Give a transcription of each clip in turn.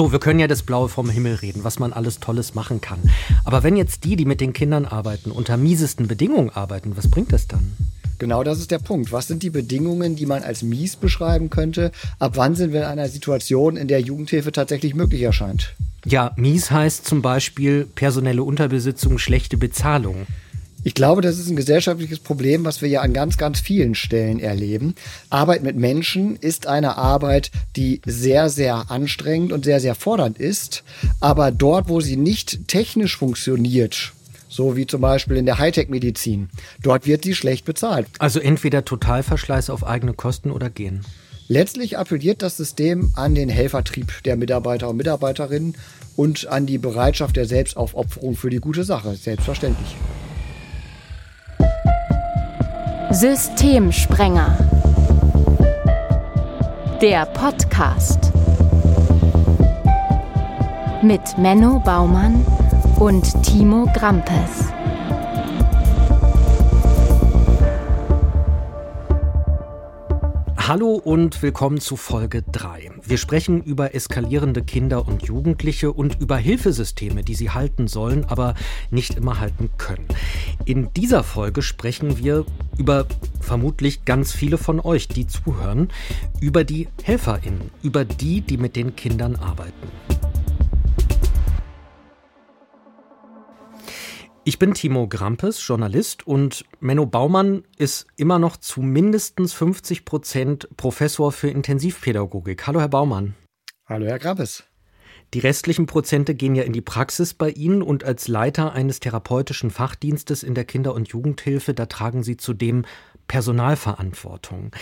So, wir können ja das Blaue vom Himmel reden, was man alles Tolles machen kann. Aber wenn jetzt die, die mit den Kindern arbeiten, unter miesesten Bedingungen arbeiten, was bringt das dann? Genau das ist der Punkt. Was sind die Bedingungen, die man als mies beschreiben könnte? Ab wann sind wir in einer Situation, in der Jugendhilfe tatsächlich möglich erscheint? Ja, mies heißt zum Beispiel personelle Unterbesitzung, schlechte Bezahlung. Ich glaube, das ist ein gesellschaftliches Problem, was wir ja an ganz, ganz vielen Stellen erleben. Arbeit mit Menschen ist eine Arbeit, die sehr, sehr anstrengend und sehr, sehr fordernd ist. Aber dort, wo sie nicht technisch funktioniert, so wie zum Beispiel in der Hightech-Medizin, dort wird sie schlecht bezahlt. Also entweder Totalverschleiß auf eigene Kosten oder gehen. Letztlich appelliert das System an den Helfertrieb der Mitarbeiter und Mitarbeiterinnen und an die Bereitschaft der Selbstaufopferung für die gute Sache, selbstverständlich. Systemsprenger. Der Podcast. Mit Menno Baumann und Timo Grampes. Hallo und willkommen zu Folge 3. Wir sprechen über eskalierende Kinder und Jugendliche und über Hilfesysteme, die sie halten sollen, aber nicht immer halten können. In dieser Folge sprechen wir über vermutlich ganz viele von euch, die zuhören, über die Helferinnen, über die, die mit den Kindern arbeiten. Ich bin Timo Grampes, Journalist und Menno Baumann ist immer noch zu mindestens 50 Prozent Professor für Intensivpädagogik. Hallo, Herr Baumann. Hallo, Herr Grampes. Die restlichen Prozente gehen ja in die Praxis bei Ihnen und als Leiter eines therapeutischen Fachdienstes in der Kinder- und Jugendhilfe, da tragen Sie zudem Personalverantwortung.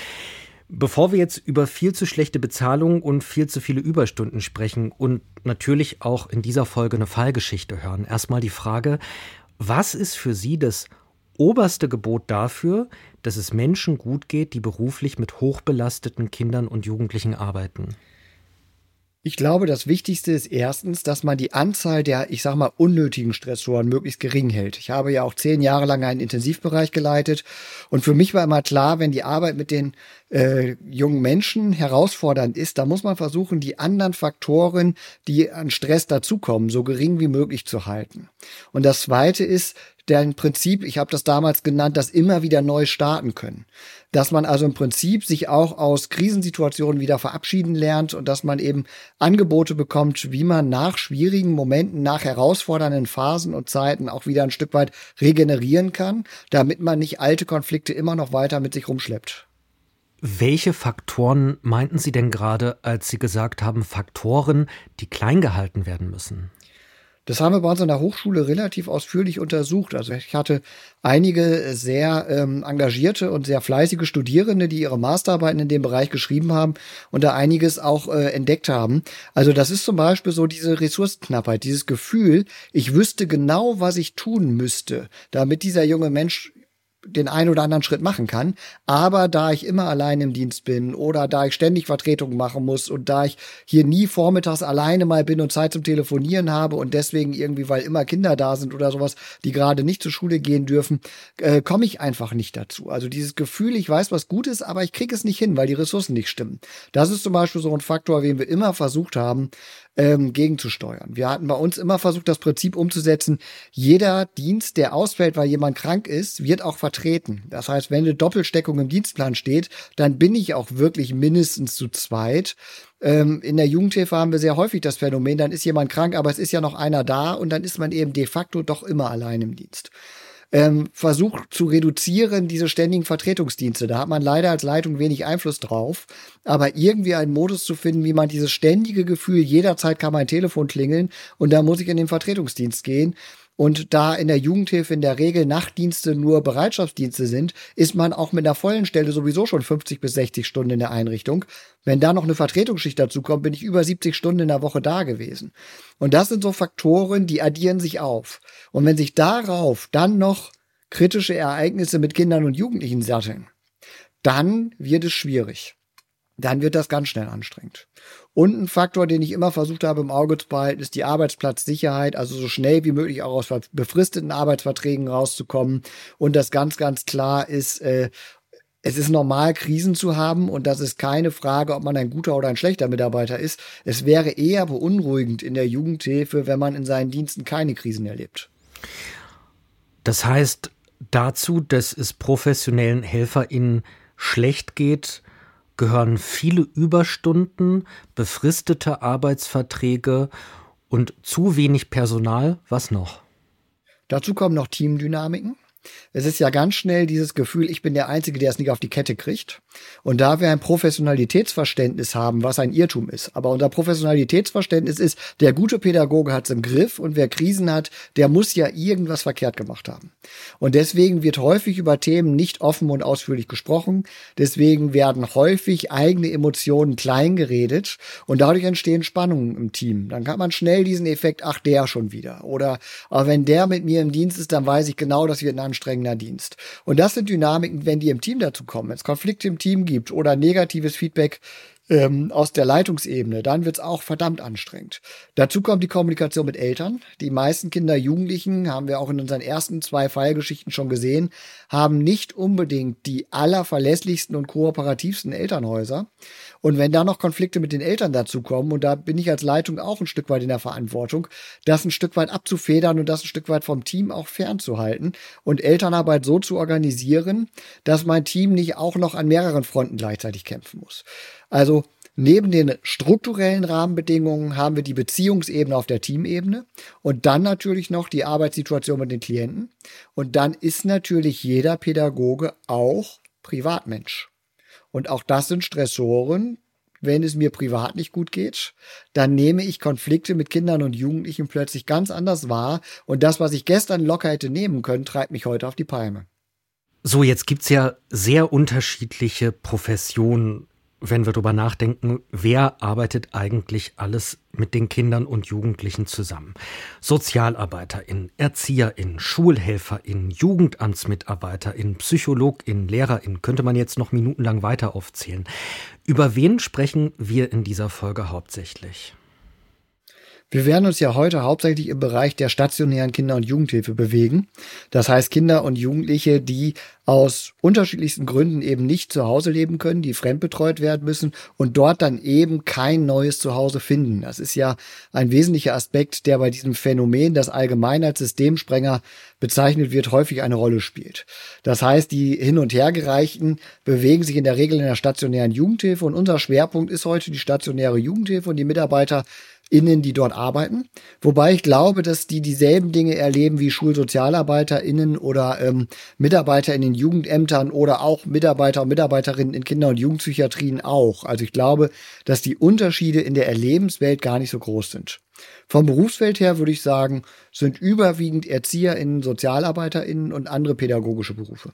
Bevor wir jetzt über viel zu schlechte Bezahlung und viel zu viele Überstunden sprechen und natürlich auch in dieser Folge eine Fallgeschichte hören, erstmal die Frage, was ist für Sie das oberste Gebot dafür, dass es Menschen gut geht, die beruflich mit hochbelasteten Kindern und Jugendlichen arbeiten? Ich glaube, das Wichtigste ist erstens, dass man die Anzahl der, ich sag mal, unnötigen Stressoren möglichst gering hält. Ich habe ja auch zehn Jahre lang einen Intensivbereich geleitet und für mich war immer klar, wenn die Arbeit mit den äh, jungen Menschen herausfordernd ist, da muss man versuchen, die anderen Faktoren, die an Stress dazukommen, so gering wie möglich zu halten. Und das Zweite ist, deren Prinzip, ich habe das damals genannt, das immer wieder neu starten können. Dass man also im Prinzip sich auch aus Krisensituationen wieder verabschieden lernt und dass man eben Angebote bekommt, wie man nach schwierigen Momenten, nach herausfordernden Phasen und Zeiten auch wieder ein Stück weit regenerieren kann, damit man nicht alte Konflikte immer noch weiter mit sich rumschleppt. Welche Faktoren meinten Sie denn gerade, als Sie gesagt haben, Faktoren, die klein gehalten werden müssen? Das haben wir bei uns an der Hochschule relativ ausführlich untersucht. Also ich hatte einige sehr ähm, engagierte und sehr fleißige Studierende, die ihre Masterarbeiten in dem Bereich geschrieben haben und da einiges auch äh, entdeckt haben. Also das ist zum Beispiel so diese Ressourcenknappheit, dieses Gefühl, ich wüsste genau, was ich tun müsste, damit dieser junge Mensch den einen oder anderen Schritt machen kann. Aber da ich immer allein im Dienst bin oder da ich ständig Vertretungen machen muss und da ich hier nie vormittags alleine mal bin und Zeit zum Telefonieren habe und deswegen irgendwie, weil immer Kinder da sind oder sowas, die gerade nicht zur Schule gehen dürfen, äh, komme ich einfach nicht dazu. Also dieses Gefühl, ich weiß, was gut ist, aber ich kriege es nicht hin, weil die Ressourcen nicht stimmen. Das ist zum Beispiel so ein Faktor, den wir immer versucht haben, ähm, gegenzusteuern. Wir hatten bei uns immer versucht, das Prinzip umzusetzen, jeder Dienst, der ausfällt, weil jemand krank ist, wird auch vertreten. Das heißt, wenn eine Doppelsteckung im Dienstplan steht, dann bin ich auch wirklich mindestens zu zweit. Ähm, in der Jugendhilfe haben wir sehr häufig das Phänomen, dann ist jemand krank, aber es ist ja noch einer da und dann ist man eben de facto doch immer allein im Dienst ähm, versucht zu reduzieren, diese ständigen Vertretungsdienste. Da hat man leider als Leitung wenig Einfluss drauf. Aber irgendwie einen Modus zu finden, wie man dieses ständige Gefühl, jederzeit kann mein Telefon klingeln und da muss ich in den Vertretungsdienst gehen, und da in der Jugendhilfe in der Regel Nachtdienste nur Bereitschaftsdienste sind, ist man auch mit einer vollen Stelle sowieso schon 50 bis 60 Stunden in der Einrichtung. Wenn da noch eine Vertretungsschicht dazu kommt, bin ich über 70 Stunden in der Woche da gewesen. Und das sind so Faktoren, die addieren sich auf. Und wenn sich darauf dann noch kritische Ereignisse mit Kindern und Jugendlichen satteln, dann wird es schwierig. Dann wird das ganz schnell anstrengend. Und ein Faktor, den ich immer versucht habe im Auge zu behalten, ist die Arbeitsplatzsicherheit, also so schnell wie möglich auch aus befristeten Arbeitsverträgen rauszukommen. Und das ganz, ganz klar ist, äh, es ist normal, Krisen zu haben und das ist keine Frage, ob man ein guter oder ein schlechter Mitarbeiter ist. Es wäre eher beunruhigend in der Jugendhilfe, wenn man in seinen Diensten keine Krisen erlebt. Das heißt, dazu, dass es professionellen HelferInnen schlecht geht, gehören viele Überstunden, befristete Arbeitsverträge und zu wenig Personal. Was noch? Dazu kommen noch Teamdynamiken. Es ist ja ganz schnell dieses Gefühl, ich bin der Einzige, der es nicht auf die Kette kriegt. Und da wir ein Professionalitätsverständnis haben, was ein Irrtum ist, aber unser Professionalitätsverständnis ist, der gute Pädagoge hat es im Griff und wer Krisen hat, der muss ja irgendwas verkehrt gemacht haben. Und deswegen wird häufig über Themen nicht offen und ausführlich gesprochen. Deswegen werden häufig eigene Emotionen klein geredet und dadurch entstehen Spannungen im Team. Dann kann man schnell diesen Effekt, ach der schon wieder. Oder aber wenn der mit mir im Dienst ist, dann weiß ich genau, dass wir ein anstrengender Dienst. Und das sind Dynamiken, wenn die im Team dazu kommen, wenn es Konflikte im Team gibt oder negatives Feedback ähm, aus der Leitungsebene, dann wird es auch verdammt anstrengend. Dazu kommt die Kommunikation mit Eltern. Die meisten Kinder, Jugendlichen, haben wir auch in unseren ersten zwei Fallgeschichten schon gesehen, haben nicht unbedingt die allerverlässlichsten und kooperativsten Elternhäuser. Und wenn da noch Konflikte mit den Eltern dazu kommen, und da bin ich als Leitung auch ein Stück weit in der Verantwortung, das ein Stück weit abzufedern und das ein Stück weit vom Team auch fernzuhalten und Elternarbeit so zu organisieren, dass mein Team nicht auch noch an mehreren Fronten gleichzeitig kämpfen muss. Also Neben den strukturellen Rahmenbedingungen haben wir die Beziehungsebene auf der Teamebene und dann natürlich noch die Arbeitssituation mit den Klienten. Und dann ist natürlich jeder Pädagoge auch Privatmensch. Und auch das sind Stressoren. Wenn es mir privat nicht gut geht, dann nehme ich Konflikte mit Kindern und Jugendlichen plötzlich ganz anders wahr. Und das, was ich gestern locker hätte nehmen können, treibt mich heute auf die Palme. So, jetzt gibt's ja sehr unterschiedliche Professionen wenn wir darüber nachdenken, wer arbeitet eigentlich alles mit den Kindern und Jugendlichen zusammen. SozialarbeiterInnen, ErzieherInnen, SchulhelferInnen, JugendamtsmitarbeiterInnen, PsychologInnen, LehrerInnen, könnte man jetzt noch minutenlang weiter aufzählen. Über wen sprechen wir in dieser Folge hauptsächlich? Wir werden uns ja heute hauptsächlich im Bereich der stationären Kinder- und Jugendhilfe bewegen. Das heißt Kinder und Jugendliche, die aus unterschiedlichsten Gründen eben nicht zu Hause leben können, die fremdbetreut werden müssen und dort dann eben kein neues Zuhause finden. Das ist ja ein wesentlicher Aspekt, der bei diesem Phänomen, das allgemein als Systemsprenger bezeichnet wird, häufig eine Rolle spielt. Das heißt, die hin und hergereichten bewegen sich in der Regel in der stationären Jugendhilfe und unser Schwerpunkt ist heute die stationäre Jugendhilfe und die Mitarbeiter Innen, die dort arbeiten. Wobei ich glaube, dass die dieselben Dinge erleben wie SchulsozialarbeiterInnen oder ähm, Mitarbeiter in den Jugendämtern oder auch Mitarbeiter und Mitarbeiterinnen in Kinder- und Jugendpsychiatrien auch. Also ich glaube, dass die Unterschiede in der Erlebenswelt gar nicht so groß sind. Vom Berufsfeld her würde ich sagen, sind überwiegend ErzieherInnen, SozialarbeiterInnen und andere pädagogische Berufe.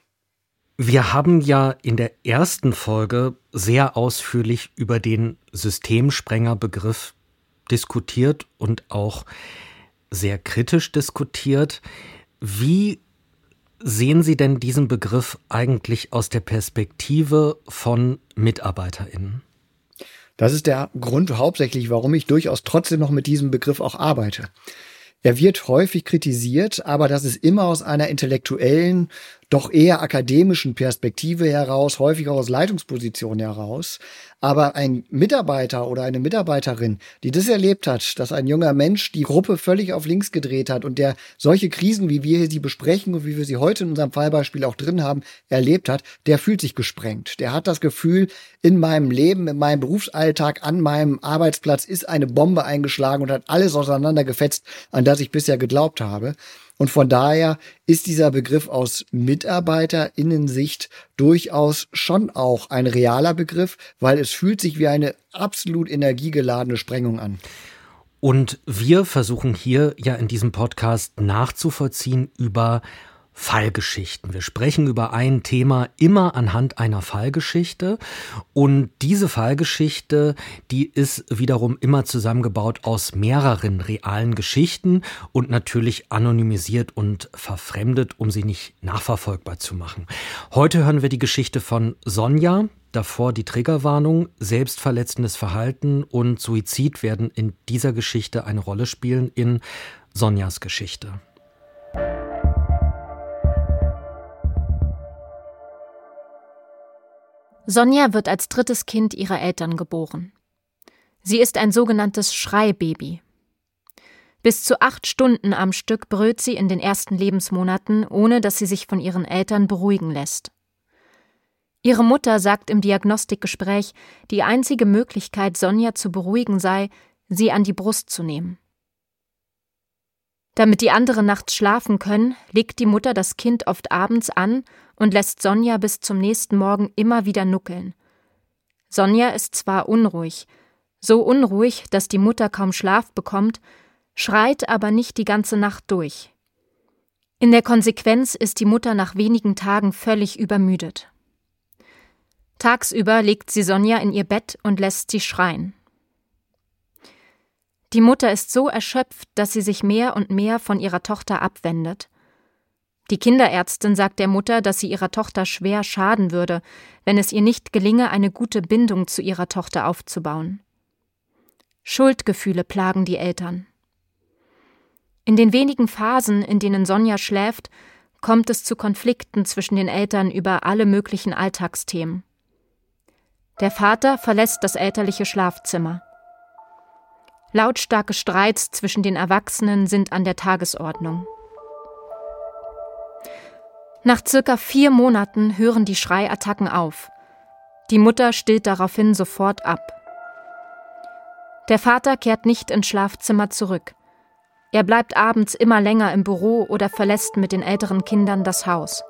Wir haben ja in der ersten Folge sehr ausführlich über den Systemsprenger-Begriff diskutiert und auch sehr kritisch diskutiert. Wie sehen Sie denn diesen Begriff eigentlich aus der Perspektive von MitarbeiterInnen? Das ist der Grund hauptsächlich, warum ich durchaus trotzdem noch mit diesem Begriff auch arbeite. Er wird häufig kritisiert, aber das ist immer aus einer intellektuellen, doch eher akademischen Perspektive heraus, häufig auch aus Leitungspositionen heraus. Aber ein Mitarbeiter oder eine Mitarbeiterin, die das erlebt hat, dass ein junger Mensch die Gruppe völlig auf links gedreht hat und der solche Krisen, wie wir sie besprechen und wie wir sie heute in unserem Fallbeispiel auch drin haben, erlebt hat, der fühlt sich gesprengt. Der hat das Gefühl, in meinem Leben, in meinem Berufsalltag, an meinem Arbeitsplatz ist eine Bombe eingeschlagen und hat alles auseinandergefetzt, an das ich bisher geglaubt habe. Und von daher ist dieser Begriff aus Mitarbeiterinnensicht durchaus schon auch ein realer Begriff, weil es fühlt sich wie eine absolut energiegeladene Sprengung an. Und wir versuchen hier ja in diesem Podcast nachzuvollziehen über Fallgeschichten. Wir sprechen über ein Thema immer anhand einer Fallgeschichte und diese Fallgeschichte, die ist wiederum immer zusammengebaut aus mehreren realen Geschichten und natürlich anonymisiert und verfremdet, um sie nicht nachverfolgbar zu machen. Heute hören wir die Geschichte von Sonja, davor die Triggerwarnung, selbstverletzendes Verhalten und Suizid werden in dieser Geschichte eine Rolle spielen in Sonjas Geschichte. Sonja wird als drittes Kind ihrer Eltern geboren. Sie ist ein sogenanntes Schreibaby. Bis zu acht Stunden am Stück brüllt sie in den ersten Lebensmonaten, ohne dass sie sich von ihren Eltern beruhigen lässt. Ihre Mutter sagt im Diagnostikgespräch, die einzige Möglichkeit, Sonja zu beruhigen sei, sie an die Brust zu nehmen. Damit die anderen nachts schlafen können, legt die Mutter das Kind oft abends an und lässt Sonja bis zum nächsten Morgen immer wieder nuckeln. Sonja ist zwar unruhig, so unruhig, dass die Mutter kaum Schlaf bekommt, schreit aber nicht die ganze Nacht durch. In der Konsequenz ist die Mutter nach wenigen Tagen völlig übermüdet. Tagsüber legt sie Sonja in ihr Bett und lässt sie schreien. Die Mutter ist so erschöpft, dass sie sich mehr und mehr von ihrer Tochter abwendet. Die Kinderärztin sagt der Mutter, dass sie ihrer Tochter schwer schaden würde, wenn es ihr nicht gelinge, eine gute Bindung zu ihrer Tochter aufzubauen. Schuldgefühle plagen die Eltern. In den wenigen Phasen, in denen Sonja schläft, kommt es zu Konflikten zwischen den Eltern über alle möglichen Alltagsthemen. Der Vater verlässt das elterliche Schlafzimmer. Lautstarke Streits zwischen den Erwachsenen sind an der Tagesordnung. Nach circa vier Monaten hören die Schreiattacken auf. Die Mutter stillt daraufhin sofort ab. Der Vater kehrt nicht ins Schlafzimmer zurück. Er bleibt abends immer länger im Büro oder verlässt mit den älteren Kindern das Haus.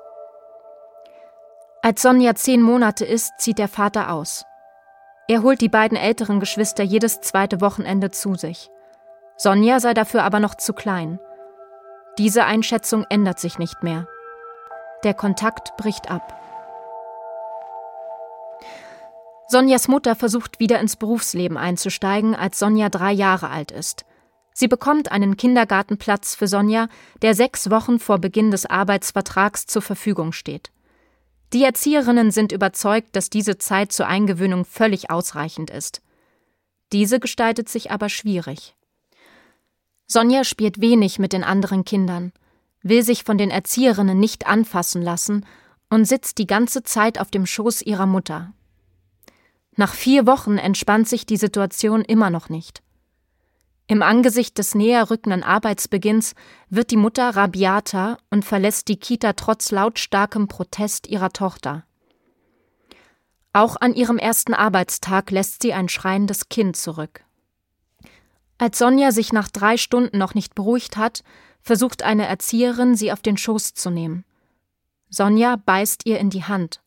Als Sonja zehn Monate ist, zieht der Vater aus. Er holt die beiden älteren Geschwister jedes zweite Wochenende zu sich. Sonja sei dafür aber noch zu klein. Diese Einschätzung ändert sich nicht mehr. Der Kontakt bricht ab. Sonjas Mutter versucht wieder ins Berufsleben einzusteigen, als Sonja drei Jahre alt ist. Sie bekommt einen Kindergartenplatz für Sonja, der sechs Wochen vor Beginn des Arbeitsvertrags zur Verfügung steht. Die Erzieherinnen sind überzeugt, dass diese Zeit zur Eingewöhnung völlig ausreichend ist. Diese gestaltet sich aber schwierig. Sonja spielt wenig mit den anderen Kindern, will sich von den Erzieherinnen nicht anfassen lassen und sitzt die ganze Zeit auf dem Schoß ihrer Mutter. Nach vier Wochen entspannt sich die Situation immer noch nicht. Im Angesicht des näher rückenden Arbeitsbeginns wird die Mutter rabiater und verlässt die Kita trotz lautstarkem Protest ihrer Tochter. Auch an ihrem ersten Arbeitstag lässt sie ein schreiendes Kind zurück. Als Sonja sich nach drei Stunden noch nicht beruhigt hat, versucht eine Erzieherin, sie auf den Schoß zu nehmen. Sonja beißt ihr in die Hand.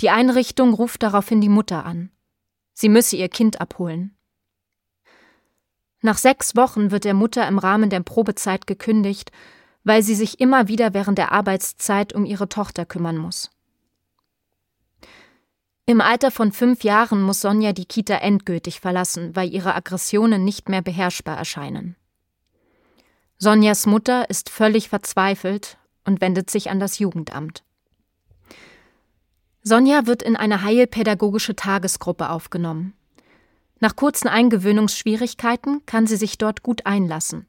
Die Einrichtung ruft daraufhin die Mutter an. Sie müsse ihr Kind abholen. Nach sechs Wochen wird der Mutter im Rahmen der Probezeit gekündigt, weil sie sich immer wieder während der Arbeitszeit um ihre Tochter kümmern muss. Im Alter von fünf Jahren muss Sonja die Kita endgültig verlassen, weil ihre Aggressionen nicht mehr beherrschbar erscheinen. Sonjas Mutter ist völlig verzweifelt und wendet sich an das Jugendamt. Sonja wird in eine heilpädagogische Tagesgruppe aufgenommen. Nach kurzen Eingewöhnungsschwierigkeiten kann sie sich dort gut einlassen.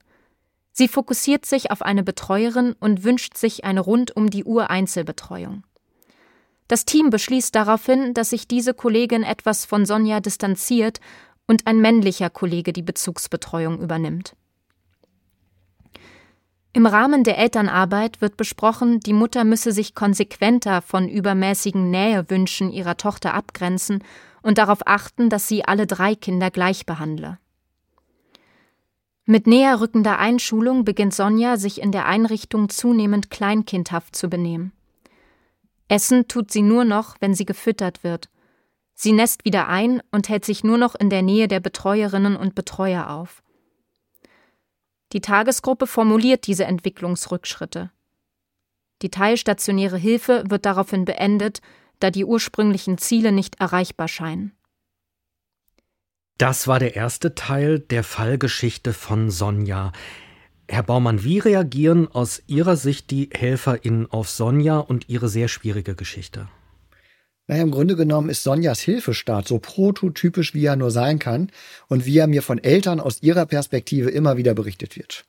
Sie fokussiert sich auf eine Betreuerin und wünscht sich eine rund um die Uhr Einzelbetreuung. Das Team beschließt daraufhin, dass sich diese Kollegin etwas von Sonja distanziert und ein männlicher Kollege die Bezugsbetreuung übernimmt. Im Rahmen der Elternarbeit wird besprochen, die Mutter müsse sich konsequenter von übermäßigen Nähewünschen ihrer Tochter abgrenzen und darauf achten, dass sie alle drei Kinder gleich behandle. Mit näher rückender Einschulung beginnt Sonja, sich in der Einrichtung zunehmend kleinkindhaft zu benehmen. Essen tut sie nur noch, wenn sie gefüttert wird. Sie nässt wieder ein und hält sich nur noch in der Nähe der Betreuerinnen und Betreuer auf. Die Tagesgruppe formuliert diese Entwicklungsrückschritte. Die teilstationäre Hilfe wird daraufhin beendet, da die ursprünglichen Ziele nicht erreichbar scheinen. Das war der erste Teil der Fallgeschichte von Sonja. Herr Baumann, wie reagieren aus Ihrer Sicht die HelferInnen auf Sonja und ihre sehr schwierige Geschichte? Naja, im Grunde genommen ist Sonjas Hilfestaat so prototypisch, wie er nur sein kann und wie er mir von Eltern aus ihrer Perspektive immer wieder berichtet wird.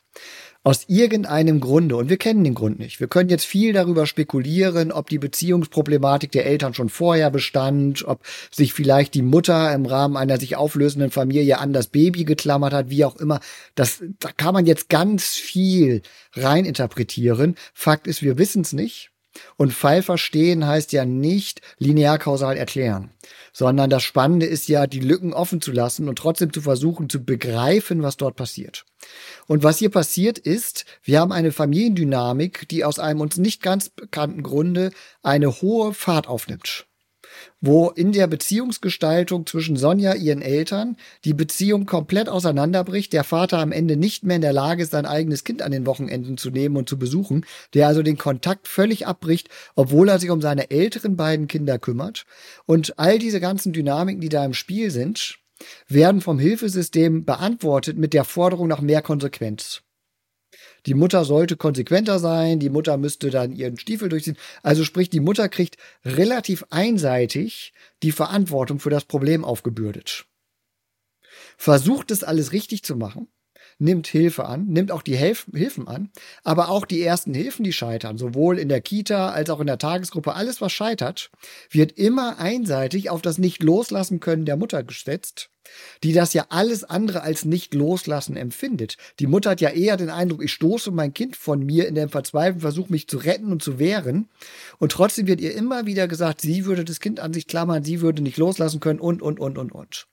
Aus irgendeinem Grunde, und wir kennen den Grund nicht, wir können jetzt viel darüber spekulieren, ob die Beziehungsproblematik der Eltern schon vorher bestand, ob sich vielleicht die Mutter im Rahmen einer sich auflösenden Familie an das Baby geklammert hat, wie auch immer. Das, da kann man jetzt ganz viel reininterpretieren. Fakt ist, wir wissen es nicht. Und Fall verstehen heißt ja nicht linear kausal erklären, sondern das Spannende ist ja, die Lücken offen zu lassen und trotzdem zu versuchen zu begreifen, was dort passiert. Und was hier passiert ist, wir haben eine Familiendynamik, die aus einem uns nicht ganz bekannten Grunde eine hohe Fahrt aufnimmt wo in der Beziehungsgestaltung zwischen Sonja, ihren Eltern, die Beziehung komplett auseinanderbricht, der Vater am Ende nicht mehr in der Lage ist, sein eigenes Kind an den Wochenenden zu nehmen und zu besuchen, der also den Kontakt völlig abbricht, obwohl er sich um seine älteren beiden Kinder kümmert. Und all diese ganzen Dynamiken, die da im Spiel sind, werden vom Hilfesystem beantwortet mit der Forderung nach mehr Konsequenz. Die Mutter sollte konsequenter sein, die Mutter müsste dann ihren Stiefel durchziehen. Also sprich, die Mutter kriegt relativ einseitig die Verantwortung für das Problem aufgebürdet. Versucht es alles richtig zu machen, nimmt Hilfe an, nimmt auch die Hilf Hilfen an, aber auch die ersten Hilfen, die scheitern, sowohl in der Kita als auch in der Tagesgruppe, alles was scheitert, wird immer einseitig auf das Nicht-Loslassen können der Mutter gesetzt die das ja alles andere als nicht loslassen empfindet. Die Mutter hat ja eher den Eindruck, ich stoße mein Kind von mir in dem verzweifelten Versuch, mich zu retten und zu wehren. Und trotzdem wird ihr immer wieder gesagt, sie würde das Kind an sich klammern, sie würde nicht loslassen können und, und, und, und, und.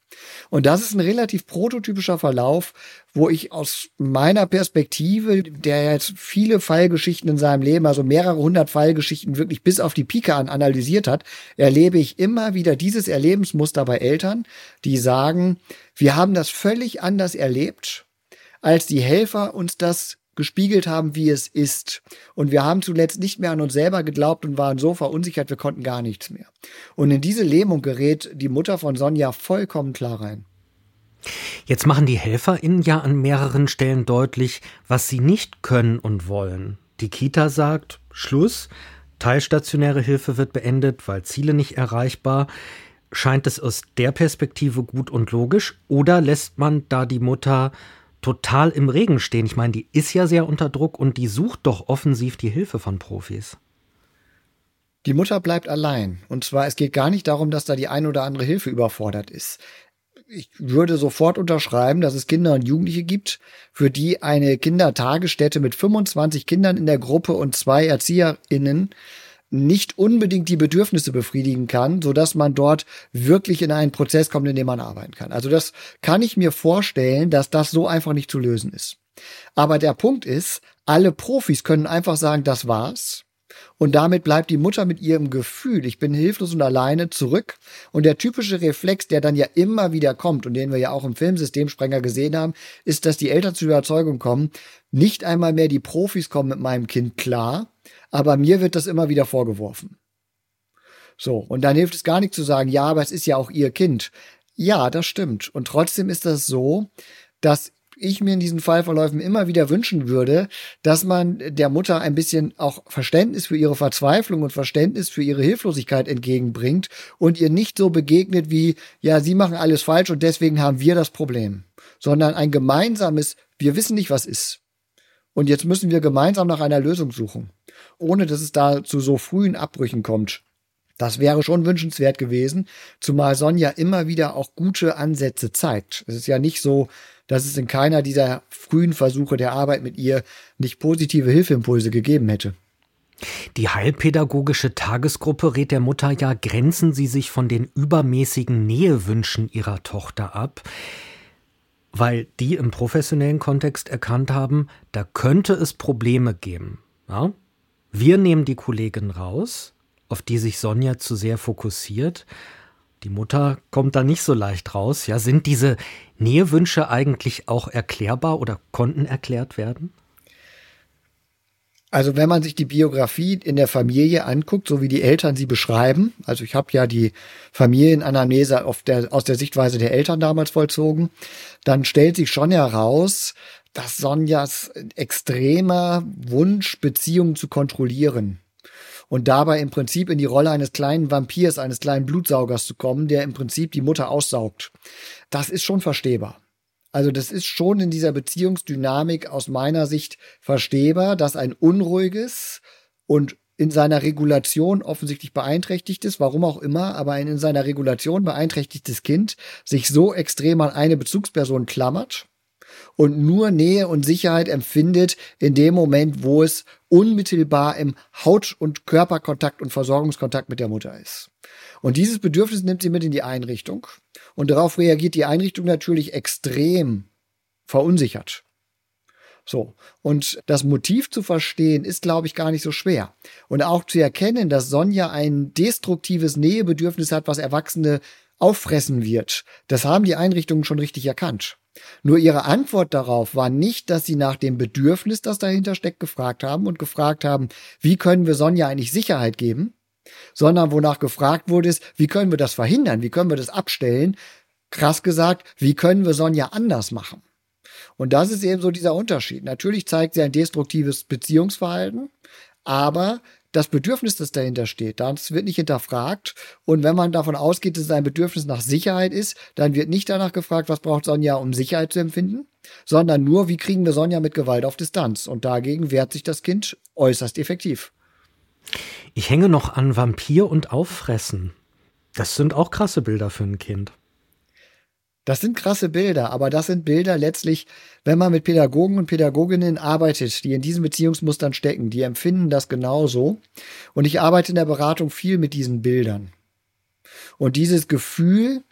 Und das ist ein relativ prototypischer Verlauf, wo ich aus meiner Perspektive, der jetzt viele Fallgeschichten in seinem Leben, also mehrere hundert Fallgeschichten wirklich bis auf die Pike an analysiert hat, erlebe ich immer wieder dieses Erlebensmuster bei Eltern, die sagen, wir haben das völlig anders erlebt, als die Helfer uns das gespiegelt haben, wie es ist. Und wir haben zuletzt nicht mehr an uns selber geglaubt und waren so verunsichert, wir konnten gar nichts mehr. Und in diese Lähmung gerät die Mutter von Sonja vollkommen klar rein. Jetzt machen die HelferInnen ja an mehreren Stellen deutlich, was sie nicht können und wollen. Die Kita sagt, Schluss, teilstationäre Hilfe wird beendet, weil Ziele nicht erreichbar. Scheint es aus der Perspektive gut und logisch oder lässt man da die Mutter total im Regen stehen. Ich meine, die ist ja sehr unter Druck und die sucht doch offensiv die Hilfe von Profis. Die Mutter bleibt allein. Und zwar, es geht gar nicht darum, dass da die ein oder andere Hilfe überfordert ist. Ich würde sofort unterschreiben, dass es Kinder und Jugendliche gibt, für die eine Kindertagesstätte mit 25 Kindern in der Gruppe und zwei ErzieherInnen nicht unbedingt die Bedürfnisse befriedigen kann, so dass man dort wirklich in einen Prozess kommt, in dem man arbeiten kann. Also das kann ich mir vorstellen, dass das so einfach nicht zu lösen ist. Aber der Punkt ist, alle Profis können einfach sagen, das war's. Und damit bleibt die Mutter mit ihrem Gefühl, ich bin hilflos und alleine, zurück. Und der typische Reflex, der dann ja immer wieder kommt und den wir ja auch im Filmsystemsprenger gesehen haben, ist, dass die Eltern zur Überzeugung kommen, nicht einmal mehr die Profis kommen mit meinem Kind klar, aber mir wird das immer wieder vorgeworfen. So, und dann hilft es gar nicht zu sagen, ja, aber es ist ja auch ihr Kind. Ja, das stimmt. Und trotzdem ist das so, dass ich mir in diesen Fallverläufen immer wieder wünschen würde, dass man der Mutter ein bisschen auch Verständnis für ihre Verzweiflung und Verständnis für ihre Hilflosigkeit entgegenbringt und ihr nicht so begegnet wie, ja, sie machen alles falsch und deswegen haben wir das Problem, sondern ein gemeinsames, wir wissen nicht, was ist. Und jetzt müssen wir gemeinsam nach einer Lösung suchen, ohne dass es da zu so frühen Abbrüchen kommt. Das wäre schon wünschenswert gewesen, zumal Sonja immer wieder auch gute Ansätze zeigt. Es ist ja nicht so, dass es in keiner dieser frühen Versuche der Arbeit mit ihr nicht positive Hilfeimpulse gegeben hätte. Die heilpädagogische Tagesgruppe rät der Mutter ja, grenzen Sie sich von den übermäßigen Nähewünschen Ihrer Tochter ab weil die im professionellen Kontext erkannt haben, da könnte es Probleme geben. Ja? Wir nehmen die Kollegin raus, auf die sich Sonja zu sehr fokussiert. Die Mutter kommt da nicht so leicht raus. Ja, sind diese Nähewünsche eigentlich auch erklärbar oder konnten erklärt werden? Also wenn man sich die Biografie in der Familie anguckt, so wie die Eltern sie beschreiben, also ich habe ja die Familienanamnese der, aus der Sichtweise der Eltern damals vollzogen, dann stellt sich schon heraus, dass Sonjas extremer Wunsch, Beziehungen zu kontrollieren und dabei im Prinzip in die Rolle eines kleinen Vampirs, eines kleinen Blutsaugers zu kommen, der im Prinzip die Mutter aussaugt. Das ist schon verstehbar. Also das ist schon in dieser Beziehungsdynamik aus meiner Sicht verstehbar, dass ein unruhiges und in seiner Regulation offensichtlich beeinträchtigtes, warum auch immer, aber ein in seiner Regulation beeinträchtigtes Kind sich so extrem an eine Bezugsperson klammert und nur Nähe und Sicherheit empfindet in dem Moment, wo es unmittelbar im Haut- und Körperkontakt und Versorgungskontakt mit der Mutter ist. Und dieses Bedürfnis nimmt sie mit in die Einrichtung und darauf reagiert die Einrichtung natürlich extrem verunsichert. So. Und das Motiv zu verstehen ist, glaube ich, gar nicht so schwer. Und auch zu erkennen, dass Sonja ein destruktives Nähebedürfnis hat, was Erwachsene auffressen wird. Das haben die Einrichtungen schon richtig erkannt. Nur ihre Antwort darauf war nicht, dass sie nach dem Bedürfnis, das dahinter steckt, gefragt haben und gefragt haben, wie können wir Sonja eigentlich Sicherheit geben, sondern wonach gefragt wurde, ist, wie können wir das verhindern, wie können wir das abstellen, krass gesagt, wie können wir Sonja anders machen. Und das ist eben so dieser Unterschied. Natürlich zeigt sie ein destruktives Beziehungsverhalten, aber das Bedürfnis, das dahinter steht, das wird nicht hinterfragt. Und wenn man davon ausgeht, dass es ein Bedürfnis nach Sicherheit ist, dann wird nicht danach gefragt, was braucht Sonja, um Sicherheit zu empfinden, sondern nur, wie kriegen wir Sonja mit Gewalt auf Distanz. Und dagegen wehrt sich das Kind äußerst effektiv. Ich hänge noch an Vampir und Auffressen. Das sind auch krasse Bilder für ein Kind. Das sind krasse Bilder, aber das sind Bilder letztlich, wenn man mit Pädagogen und Pädagoginnen arbeitet, die in diesen Beziehungsmustern stecken, die empfinden das genauso. Und ich arbeite in der Beratung viel mit diesen Bildern. Und dieses Gefühl,